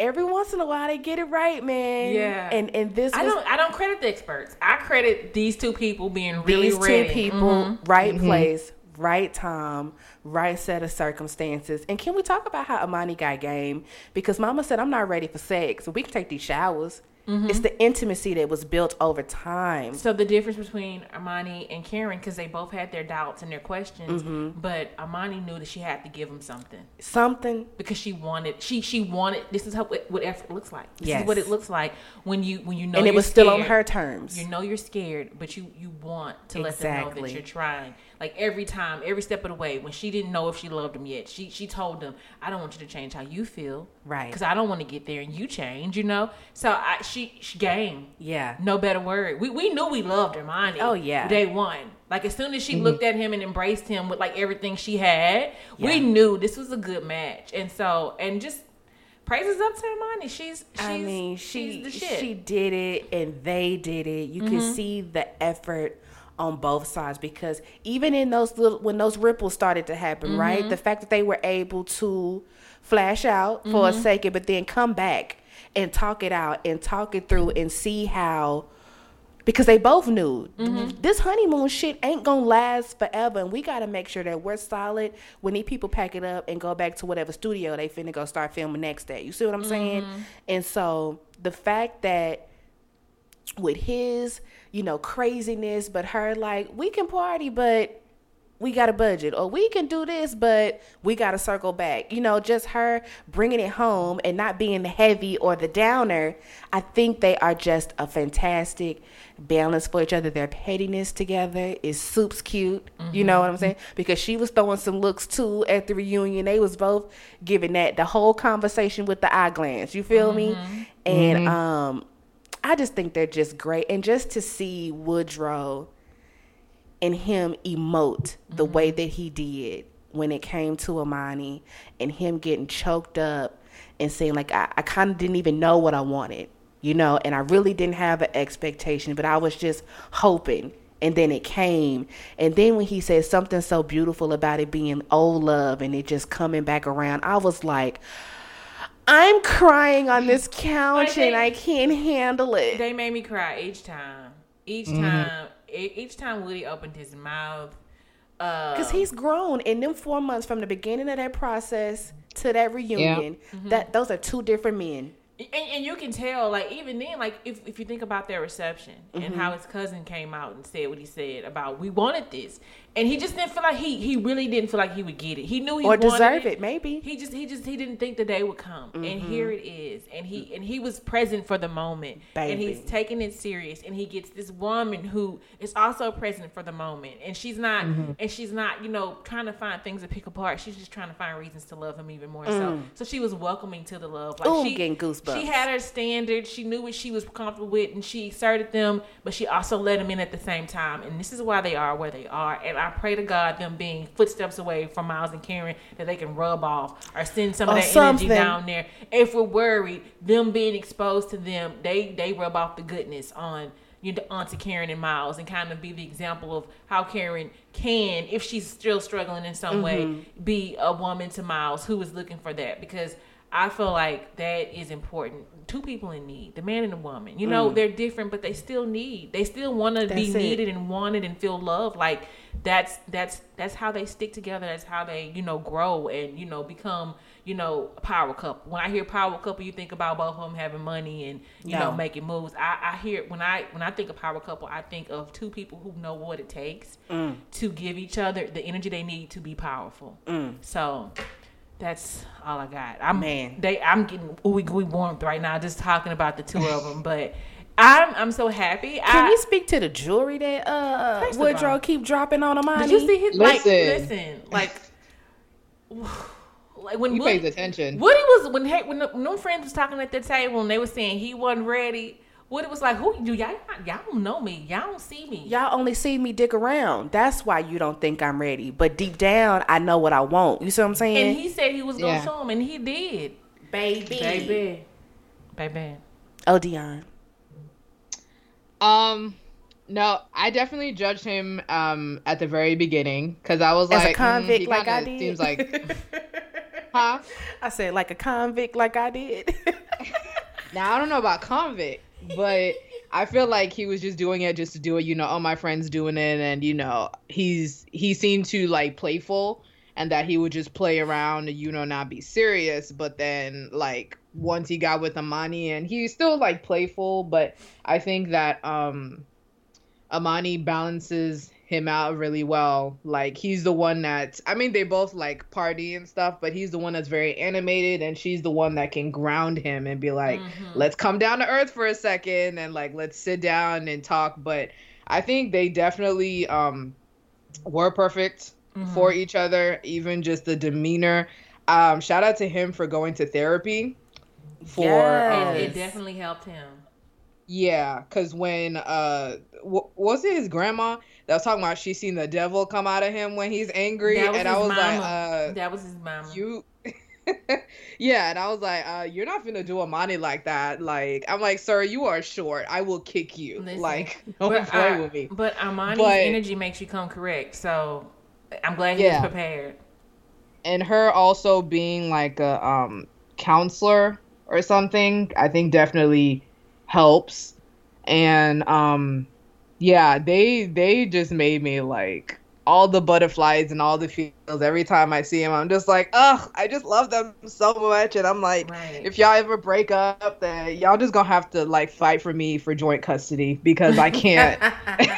every once in a while they get it right, man.
Yeah.
And and this
I
was,
don't I don't credit the experts. I credit these two people being really
these
ready.
two people, mm-hmm. right mm-hmm. place, right time, right set of circumstances. And can we talk about how Amani got game? Because Mama said I'm not ready for sex. We can take these showers. Mm-hmm. It's the intimacy that was built over time.
So the difference between Amani and Karen, because they both had their doubts and their questions, mm-hmm. but Amani knew that she had to give him something.
Something
because she wanted. She she wanted. This is how what effort looks like. This yes. is what it looks like when you when you know.
And it was
scared,
still on her terms.
You know you're scared, but you you want to exactly. let them know that you're trying. Like every time, every step of the way, when she didn't know if she loved him yet, she she told him, "I don't want you to change how you feel,
right?
Because I don't want to get there and you change, you know." So I she, she game,
yeah,
no better word. We we knew we loved Amani.
Oh yeah,
day one. Like as soon as she mm-hmm. looked at him and embraced him with like everything she had, yeah. we knew this was a good match. And so and just praises up to Amani. She's, she's I mean, she
she did it and they did it. You mm-hmm. can see the effort on both sides because even in those little when those ripples started to happen, mm-hmm. right? The fact that they were able to flash out for mm-hmm. a second but then come back and talk it out and talk it through and see how because they both knew
Mm-hmm.
this honeymoon shit ain't gonna last forever and we gotta make sure that we're solid when these people pack it up and go back to whatever studio they finna go start filming next day you see what i'm saying
Mm-hmm.
and so the fact that with his you know craziness but her like we can party but we got a budget. Or we can do this but we got to circle back. You know just her bringing it home and not being the heavy or the downer i think they are just a fantastic balance for each other. Their pettiness together is soups cute. You know what i'm mm-hmm. saying? Because she was throwing some looks too at the reunion. They was both giving that the whole conversation with the eye glance you feel me? Mm-hmm. And mm-hmm. um I just think they're just great. And just to see Woodrow and him emote the way mm-hmm. that he did when it came to Amani and him getting choked up and saying, like, I, I kind of didn't even know what I wanted, you know, and I really didn't have an expectation, but I was just hoping. And then it came. And then when he said something so beautiful about it being old love and it just coming back around, I was like, I'm crying on this [LAUGHS] couch
they-
and I can't handle it.
They made me cry each time. Each time, e- each time Woody opened his mouth. Uh,
Because he's grown in them four months from the beginning of that process to that reunion. That those are two different men.
and, and you can tell, like even then, like if, if you think about their reception
Mm-hmm.
and how his cousin came out and said what he said about we wanted this, and he just didn't feel like he he really didn't feel like he would get it. He knew he
Or deserve it, maybe.
He just he just he didn't think the day would come, and mm-hmm. here it is, and he and he was present for the moment, and he's taking it serious, and he gets this woman who is also present for the moment, and she's not mm-hmm. and she's not you know trying to find things to pick apart. She's just trying to find reasons to love him even more. So mm. so she was welcoming to the love. Like
Ooh,
she
getting goosebumps.
She had her standards. She knew what she was comfortable with, and she asserted them. But she also let them in at the same time. And this is why they are where they are. And I pray to God them being footsteps away from Miles and Karen that they can rub off or send some of that
something.
energy down there. If we're worried, them being exposed to them, they they rub off the goodness on you know, onto Karen and Miles and kind of be the example of how Karen can, if she's still struggling in some way,
Mm-hmm.
be a woman to Miles who is looking for that because I feel like that is important. Two people in need, the man and the woman. You know, they're different, but they still need. They still want to be
Mm. It.
needed and wanted and feel loved. Like that's that's that's how they stick together. That's how they you know grow and you know become you know a power couple. When I hear power couple, you think about both of them having money and you know making moves. I, I hear when I when I think of power couple, I think of two people who know what it takes
Mm.
to give each other the energy they need to be powerful. So that's all I got. I'm
Man.
They I'm getting ooey gooey warmth right now just talking about the two of them, but. I'm I'm so happy.
Can
I,
we speak to the jewelry that uh Woodrow
all-
keep dropping on Amani?
Did you see his like?
Listen.
Listen, like, like when
He
Woody,
pays attention.
Woody was when hey, when, the, when them friends was talking at the table and they were saying he wasn't ready. Woody was like, "Who you? Y'all, y'all don't know me. Y'all don't see me.
Y'all only see me dick around. That's why you don't think I'm ready. But deep down, I know what I want. You see what I'm saying?
And he said he was gonna
Yeah.
show him, and he did.
baby,
Baby, baby.
Oh, Dion.
Um, no, I definitely judged him um at the very beginning because I was
As a
like, mm,
convict
he
like I did?
Seems like, [LAUGHS] huh?
I said like a convict, like I did. [LAUGHS]
Now I don't know about convict, but I feel like he was just doing it just to do it. You know, oh my friend's doing it, and you know he's he seemed to like playful, and that he would just play around and you know not be serious. But then like once he got with Amani, and he's still like playful, but I think that um Amani balances him out really well. Like he's the one that I mean they both like party and stuff, but he's the one that's very animated and she's the one that can ground him and be like, "Let's come down to earth for a second and like let's sit down and talk." But I think they definitely um were perfect for each other, even just the demeanor. Um shout out to him for going to therapy for um,
It, it definitely helped him.
yeah, because when uh, w- was it his grandma that was talking about she seen the devil come out of him when he's angry, and I was
mama.
like, uh,
that was his mama.
you. [LAUGHS] yeah, and I was like, uh, you're not gonna do Amani like that. Like, I'm like, sir, you are short. I will kick you.
Listen,
like, [LAUGHS] don't
but,
play
uh,
with me.
But Amani's
But-
energy makes you come correct. So I'm glad he
Yeah.
was prepared.
and her also being like a um counselor or something, I think definitely helps. And um yeah, they they just made me like all the butterflies and all the feels every time I see them. I'm just like, ugh, I just love them so much. And I'm like, right. if y'all ever break up, then y'all just gonna have to like fight for me for joint custody because I can't. [LAUGHS] [LAUGHS]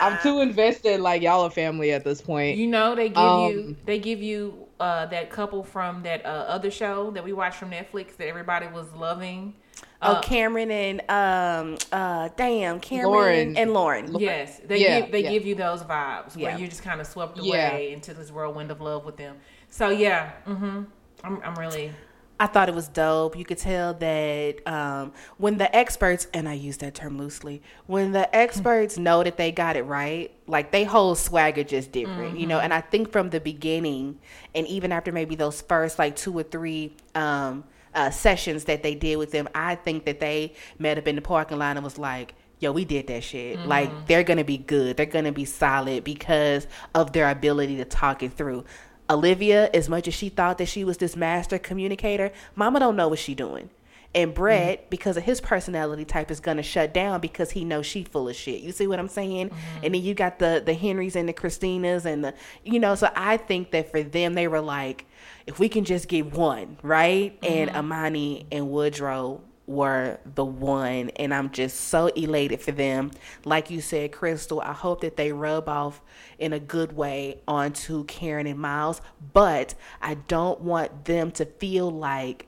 I'm too invested. Like y'all are family at this point.
You know, they give um, you they give you uh, that couple from that uh, other show that we watched from Netflix that everybody was loving.
Oh, uh, Cameron and um, uh, damn, Cameron Lauren. and Lauren.
Yes, they yeah, give they yeah. give you those vibes where you're just kind of swept away into this whirlwind of love with them. So yeah, mm-hmm. I'm I'm really.
I thought it was dope. You could tell that um, when the experts, and I use that term loosely, when the experts know that they got it right, like they whole swagger just different, mm-hmm. you know. Mm-hmm. And I think from the beginning, and even after maybe those first like two or three um, uh, sessions that they did with them, I think that they met up in the parking lot and was like, yo, we did that shit. Mm-hmm. Like they're gonna be good. They're gonna be solid because of their ability to talk it through. Olivia, as much as she thought that she was this master communicator, Mama don't know what she doing. And Brett, mm-hmm. because of his personality type, is gonna shut down because he knows she full of shit. You see what I'm saying? Mm-hmm. And then you got the the Henrys and the Christinas and the you know. So I think that for them, they were like, if we can just get one, right? Mm-hmm. And Amani and Woodrow were the one and I'm just so elated for them. Like you said, Crystal, I hope that they rub off in a good way onto Karen and Miles, but I don't want them to feel like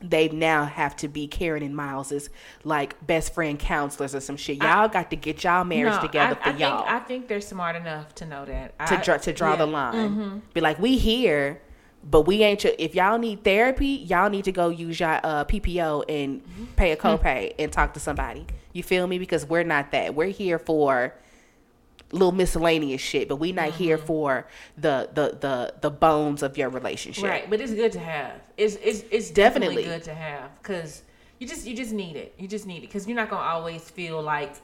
they now have to be Karen and Miles's like best friend counselors or some shit. Y'all I, got to get y'all marriage no, together I, for
I
y'all.
Think, I think they're smart enough to know that
to draw to draw yeah. the line. Mm-hmm. Be like, we here but we ain't. If y'all need therapy, y'all need to go use your uh, PPO and pay a copay and talk to somebody. You feel me? Because we're not that. We're here for little miscellaneous shit, but we not mm-hmm. here for the, the the the bones of your relationship.
Right, but it's good to have. It's it's it's definitely, definitely good to have because you just you just need it. You just need it because you're not gonna always feel like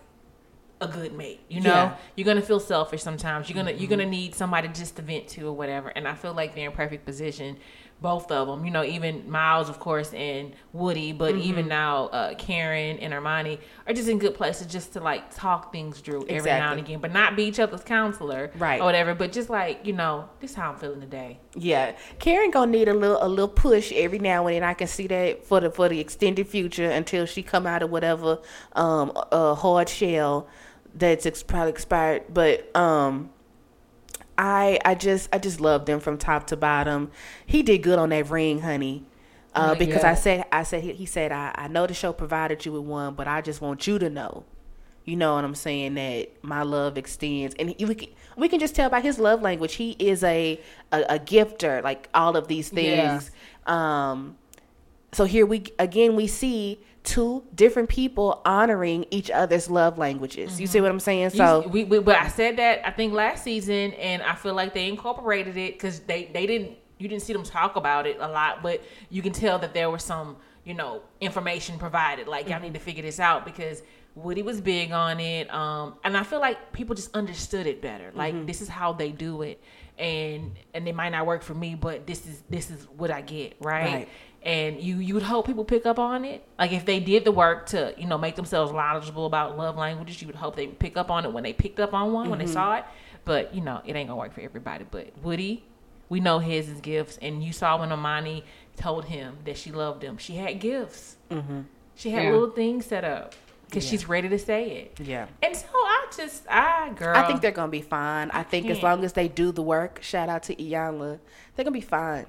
a good mate. You know, yeah. you're gonna feel selfish sometimes. You're gonna mm-hmm. you're gonna need somebody just to vent to or whatever. And I feel like they're in perfect position, both of them. You know, even Miles, of course, and Woody, but mm-hmm. even now uh, Karen and Amani are just in good places just to like talk things through every exactly. now and again, but not be each other's counselor,
right,
or whatever. But just like you know, this is how I'm feeling today.
Yeah, Karen gonna need a little a little push every now and then. I can see that for the for the extended future until she come out of whatever um uh, hard shell that's ex- probably expired, but um, I I just I just love them from top to bottom. He did good on that ring, honey. Uh, oh because I said I said he, he said I, I know the show provided you with one, but I just want you to know, you know what I'm saying that my love extends, and he, we can we can just tell by his love language he is a a, a gifter, like all of these things. Yeah. Um, so here we again we see two different people honoring each other's love languages. Mm-hmm. You see what I'm saying? So
you, we, we, but I said that I think last season, and I feel like they incorporated it because they they didn't you didn't see them talk about it a lot, but you can tell that there was some you know information provided. Like y'all mm-hmm. need to figure this out because. Woody was big on it, um, and I feel like people just understood it better. Like mm-hmm. this is how they do it, and and it might not work for me, but this is this is what I get, right? right and you you would hope people pick up on it. Like if they did the work to you know make themselves knowledgeable about love languages, you would hope they would pick up on it when they picked up on one mm-hmm. when they mm-hmm. saw it. But you know it ain't gonna work for everybody. But Woody, we know his is gifts, and you saw when Amani told him that she loved him, she had gifts. Mm-hmm. She had yeah. little things set up because yeah. she's ready to say it.
Yeah.
And so I just, I girl,
I think they're gonna be fine. I, I think can't. as long as they do the work, shout out to Iyanla, they're gonna be fine.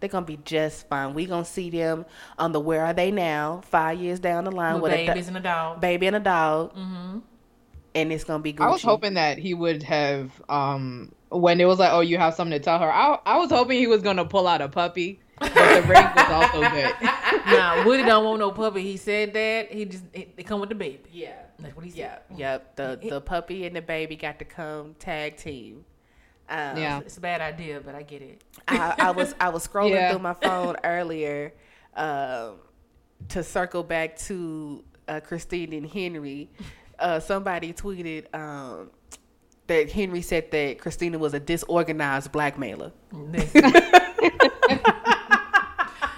They're gonna be just fine. We gonna see them on the Where Are They Now? Five years down the line
with, with babies a, and a dog,
baby and a dog, mm-hmm. and it's gonna be. Gucci.
I was hoping that he would have, um, when it was like, "Oh, you have something to tell her." I, I was hoping he was gonna pull out a puppy. But the [LAUGHS] ring was also [LAUGHS] good.
nah, Woody don't want no puppy. He said that he just it, they come with the baby.
Yeah, that's what he said. Yeah, yep. The the puppy and the baby got to come tag team.
Um, yeah, it's a bad idea, but I get it.
I, I was I was [LAUGHS] scrolling yeah. through my phone earlier um, to circle back to uh, Christine and Henry. [LAUGHS] Uh, somebody tweeted um, that Henry said that Christina was a disorganized blackmailer. [LAUGHS]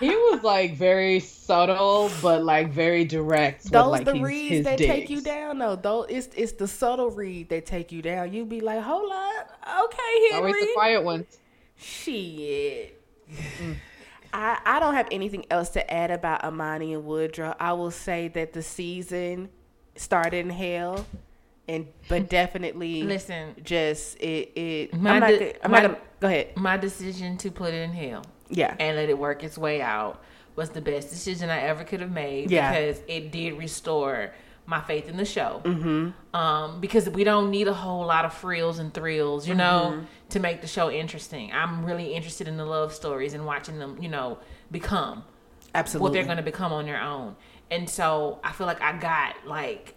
he was like very subtle but like very direct.
Those
with, like,
the
his,
reads
his
that take you down though. Though it's it's the subtle read that take you down. You be like, hold up, okay, Henry.
Always the quiet ones.
Shit. Mm. I, I don't have anything else to add about Amani and Woodrow. I will say that the season started in hell, and but [LAUGHS] definitely
Listen,
just it it.
My
I'm not.
de-
I'm
my-
not gonna go ahead.
my decision to put it in hell
Yeah.
and let it work its way out was the best decision I ever could have made
Yeah.
because it did restore my faith in the show. Mm-hmm. Um, because we don't need a whole lot of frills and thrills, you know,
Mm-hmm.
to make the show interesting. I'm really interested in the love stories and watching them, you know, become
Absolutely.
what they're going to become on their own. And so I feel like I got like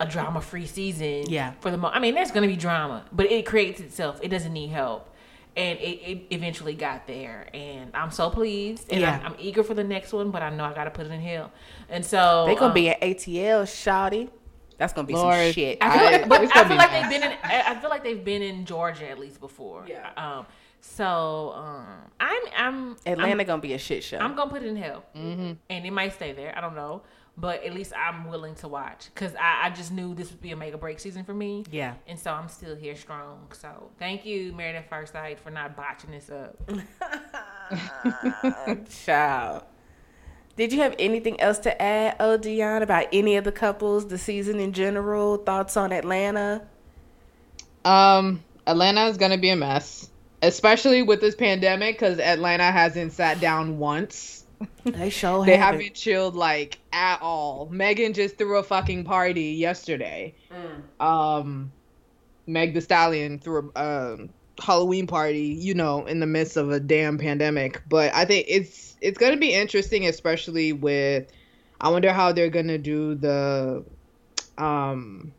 a drama free season.
Yeah.
For the mo- I mean, there's going to be drama, but it creates itself. It doesn't need help. And it, it eventually got there, and I'm so pleased, and
Yeah.
I'm, I'm eager for the next one. But I know I got to put it in hell, and so
They're gonna
um,
be at ATL, shawty. That's gonna be some shit.
I feel like, but I feel
be
like
nice.
they've been in. I I feel like they've been in Georgia at least before.
Yeah.
Um. So um, I'm I'm
Atlanta gonna be a shit show.
I'm gonna put it in hell, mm-hmm. and it might stay there. I don't know, but at least I'm willing to watch because I, I just knew this would be a make or break season for me.
yeah.
And so I'm still here strong. So thank you, Married at First Sight, for not botching this up. [LAUGHS]
Child. Did you have anything else to add, oh Dion, about any of the couples, the season in general? Thoughts on Atlanta?
Um, Atlanta is gonna be a mess, especially with this pandemic, because Atlanta hasn't sat down once. [LAUGHS]
They show
They
haven't.
haven't chilled like at all. Megan just threw a fucking party yesterday. Um, Meg Thee Stallion threw a um, Halloween party, you know, in the midst of a damn pandemic. But I think it's it's gonna be interesting, especially with. I wonder how they're gonna do the, um.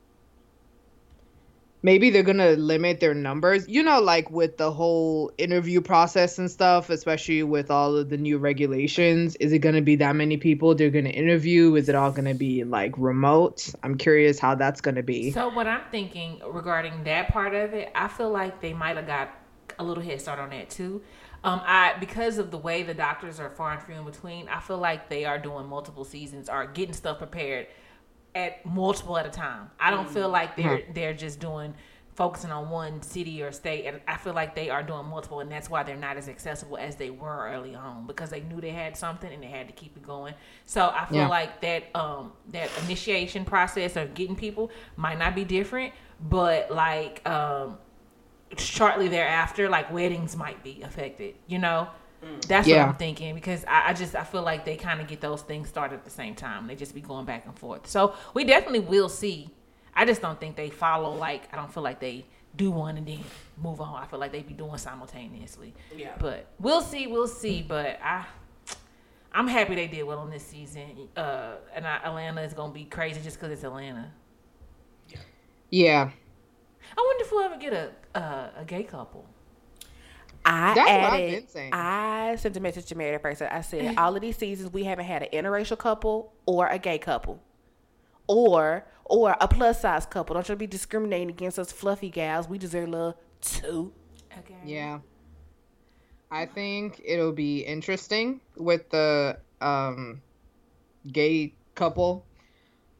Maybe they're gonna limit their numbers, you know, like with the whole interview process and stuff, especially with all of the new regulations. Is it gonna be that many people they're gonna interview? Is it all gonna be like remote? I'm curious how that's gonna be.
So what I'm thinking regarding that part of it, I feel like they might have got a little head start on that too. Um, I because of the way the doctors are far and few in between, I feel like they are doing multiple seasons or getting stuff prepared at multiple at a time. I don't feel like they're they're just doing focusing on one city or state and I feel like they are doing multiple and that's why they're not as accessible as they were early on because they knew they had something and they had to keep it going. So I feel
Yeah.
like that um that initiation process of getting people might not be different, but like um shortly thereafter, like weddings might be affected, you know? That's
Yeah.
what I'm thinking because I, I just I feel like they kind of get those things started at the same time. They just be going back and forth. So we definitely will see. I just don't think they follow like I don't feel like they do one and then move on. I feel like they be doing simultaneously.
Yeah.
But we'll see, we'll see. But I I'm happy they did well on this season. Uh, and I, Atlanta is gonna be crazy just because it's Atlanta.
Yeah. Yeah.
I wonder if we'll ever get a uh, a gay couple.
I
That's what I've
added.
been saying.
I sent a message to Mary at first. I said, all of these seasons we haven't had an interracial couple or a gay couple, or or a plus size couple. Don't you be discriminating against us fluffy gals. We deserve love too.
Okay.
Yeah. I think it'll be interesting with the um gay couple.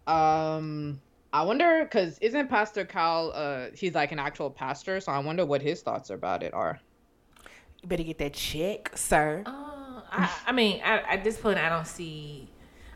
Um I wonder cuz isn't Pastor Kyle uh he's like an actual pastor, so I wonder what his thoughts about it are.
You better get that check, sir.
Uh, I, I mean, I, at this point, I don't see.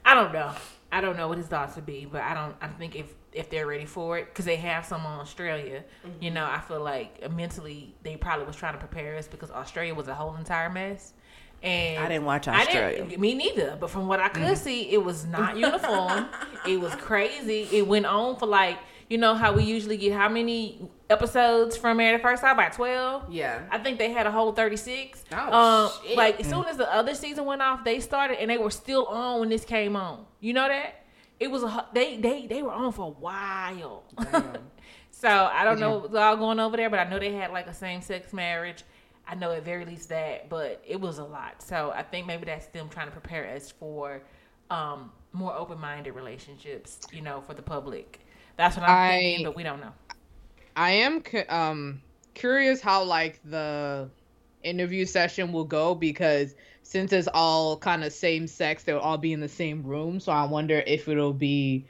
I don't know. I don't know what his thoughts would be, but I don't. I think if if they're ready for it, because they have some on Australia, you know, I feel like mentally they probably was trying to prepare us because Australia was a whole entire mess. And
I didn't watch
I
Australia.
didn't- me neither. But from what I could see, it was not uniform. [LAUGHS] it was crazy. It went on for like you know how we usually get how many episodes from Married at First Sight? About twelve.
Yeah.
I think they had a whole 36.
Oh,
um,
shit.
like as soon as the other season went off, they started and they were still on when this came on. You know that? It was a they they they were on for a while. [LAUGHS] so I don't know what's all going over there, but I know they had like a same sex marriage. I know at very least that, but it was a lot. So I think maybe that's them trying to prepare us for um, more open minded relationships. You know, for the public. That's what I'm
I-
thinking, but we don't know.
I am cu- um curious how like the interview session will go because since it's all kind of same sex, they'll all be in the same room. So I wonder if it'll be,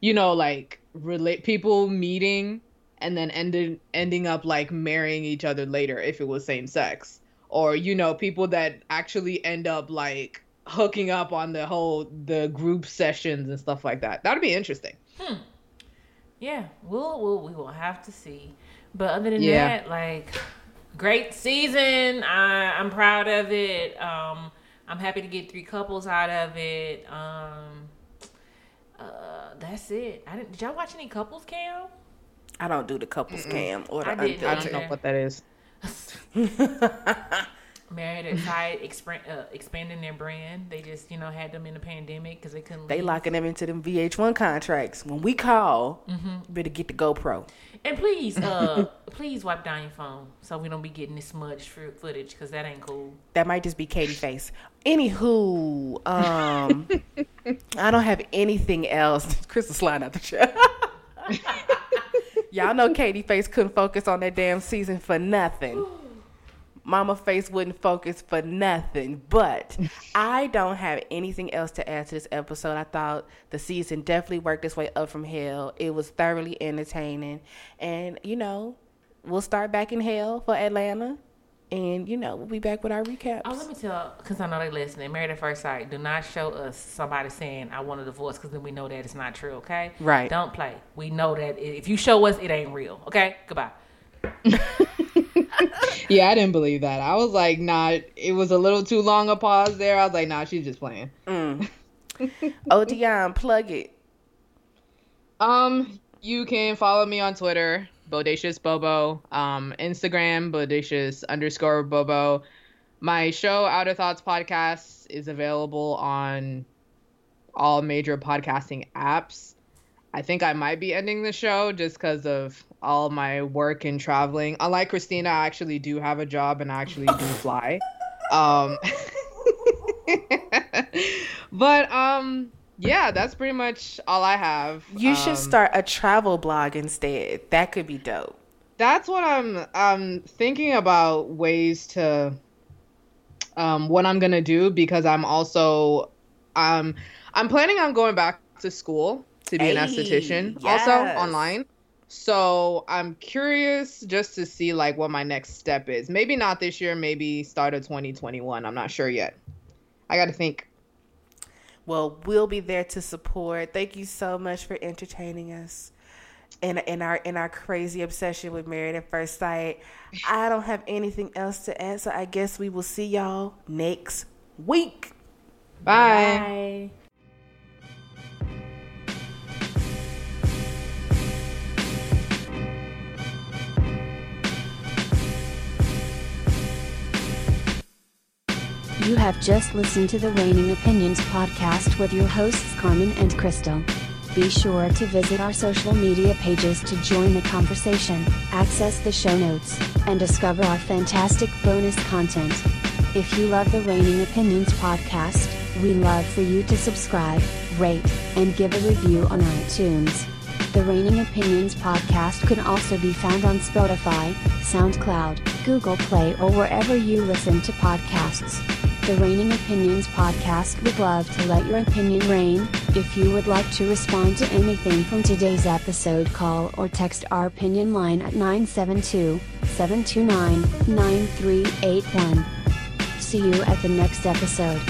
you know, like relate people meeting and then ended ending up like marrying each other later if it was same sex, or you know, people that actually end up like hooking up on the whole the group sessions and stuff like that. That'd be interesting.
Hmm. Yeah, we'll, we'll we will have to see. But other than yeah. that, like great season. I, I'm proud of it. Um, I'm happy to get three couples out of it. Um, uh, that's it. I didn't. Did y'all watch any couples cam?
I don't do the couples Mm-mm. cam or the I,
did, I don't know what that is. [LAUGHS] [LAUGHS]
Married at Sight uh, expanding their brand. They just, you know, had them in the pandemic because they couldn't.
They leave. locking them into them VH1 contracts. When we call, mm-hmm. better get the GoPro.
And please, uh, [LAUGHS] please wipe down your phone so we don't be getting this smudged footage because that ain't cool.
That might just be Katie face. Anywho, um, [LAUGHS] I don't have anything else. [LAUGHS] Chris is sliding out the chair. Y'all know Katie face couldn't focus on that damn season for nothing. Mama Face wouldn't focus for nothing. But I don't have anything else to add to this episode. I thought the season definitely worked its way up from hell. It was thoroughly entertaining. And, you know, we'll start back in hell for Atlanta. And, you know, we'll be back with our recaps.
Oh, let me tell, because I know they're listening. Married at First Sight, do not show us somebody saying, I want a divorce, because then we know that it's not true, okay?
Right.
Don't play. We know that if you show us, it ain't real, okay? Goodbye. [LAUGHS]
yeah, I didn't believe that. I was like, nah, it was a little too long a pause there. I was like, nah, she's just playing. Mm. [LAUGHS]
oh, plug it.
Um, you can follow me on Twitter, Bodacious Bobo. Um, Instagram, Bodacious underscore Bobo. My show, Outer Thoughts Podcast, is available on all major podcasting apps. I think I might be ending the show just because of all my work and traveling. Unlike Christina, I actually do have a job and I actually do fly. Um, [LAUGHS] but um, yeah, that's pretty much all I have.
You
um,
should start a travel blog instead. That could be dope.
That's what I'm I'm thinking about ways to um what I'm gonna do because I'm also um I'm planning on going back to school to be hey, an esthetician yes. also online. So I'm curious just to see like what my next step is. Maybe not this year, maybe start of 2021. I'm not sure yet. I got to think.
Well, we'll be there to support. Thank you so much for entertaining us in in our in our crazy obsession with Married at First Sight. I don't have anything else to add, so I guess we will see y'all next week.
Bye. Bye.
You have just listened to the Reigning Opinions podcast with your hosts Carmen and Crystal. Be sure to visit our social media pages to join the conversation, access the show notes, and discover our fantastic bonus content. If you love the Reigning Opinions podcast, we love for you to subscribe, rate, and give a review on iTunes. The Reigning Opinions podcast can also be found on Spotify, SoundCloud, Google Play, or wherever you listen to podcasts. The Reigning Opinions podcast would love to let your opinion reign. If you would like to respond to anything from today's episode, call or text our opinion line at 972 729 9381. See you at the next episode.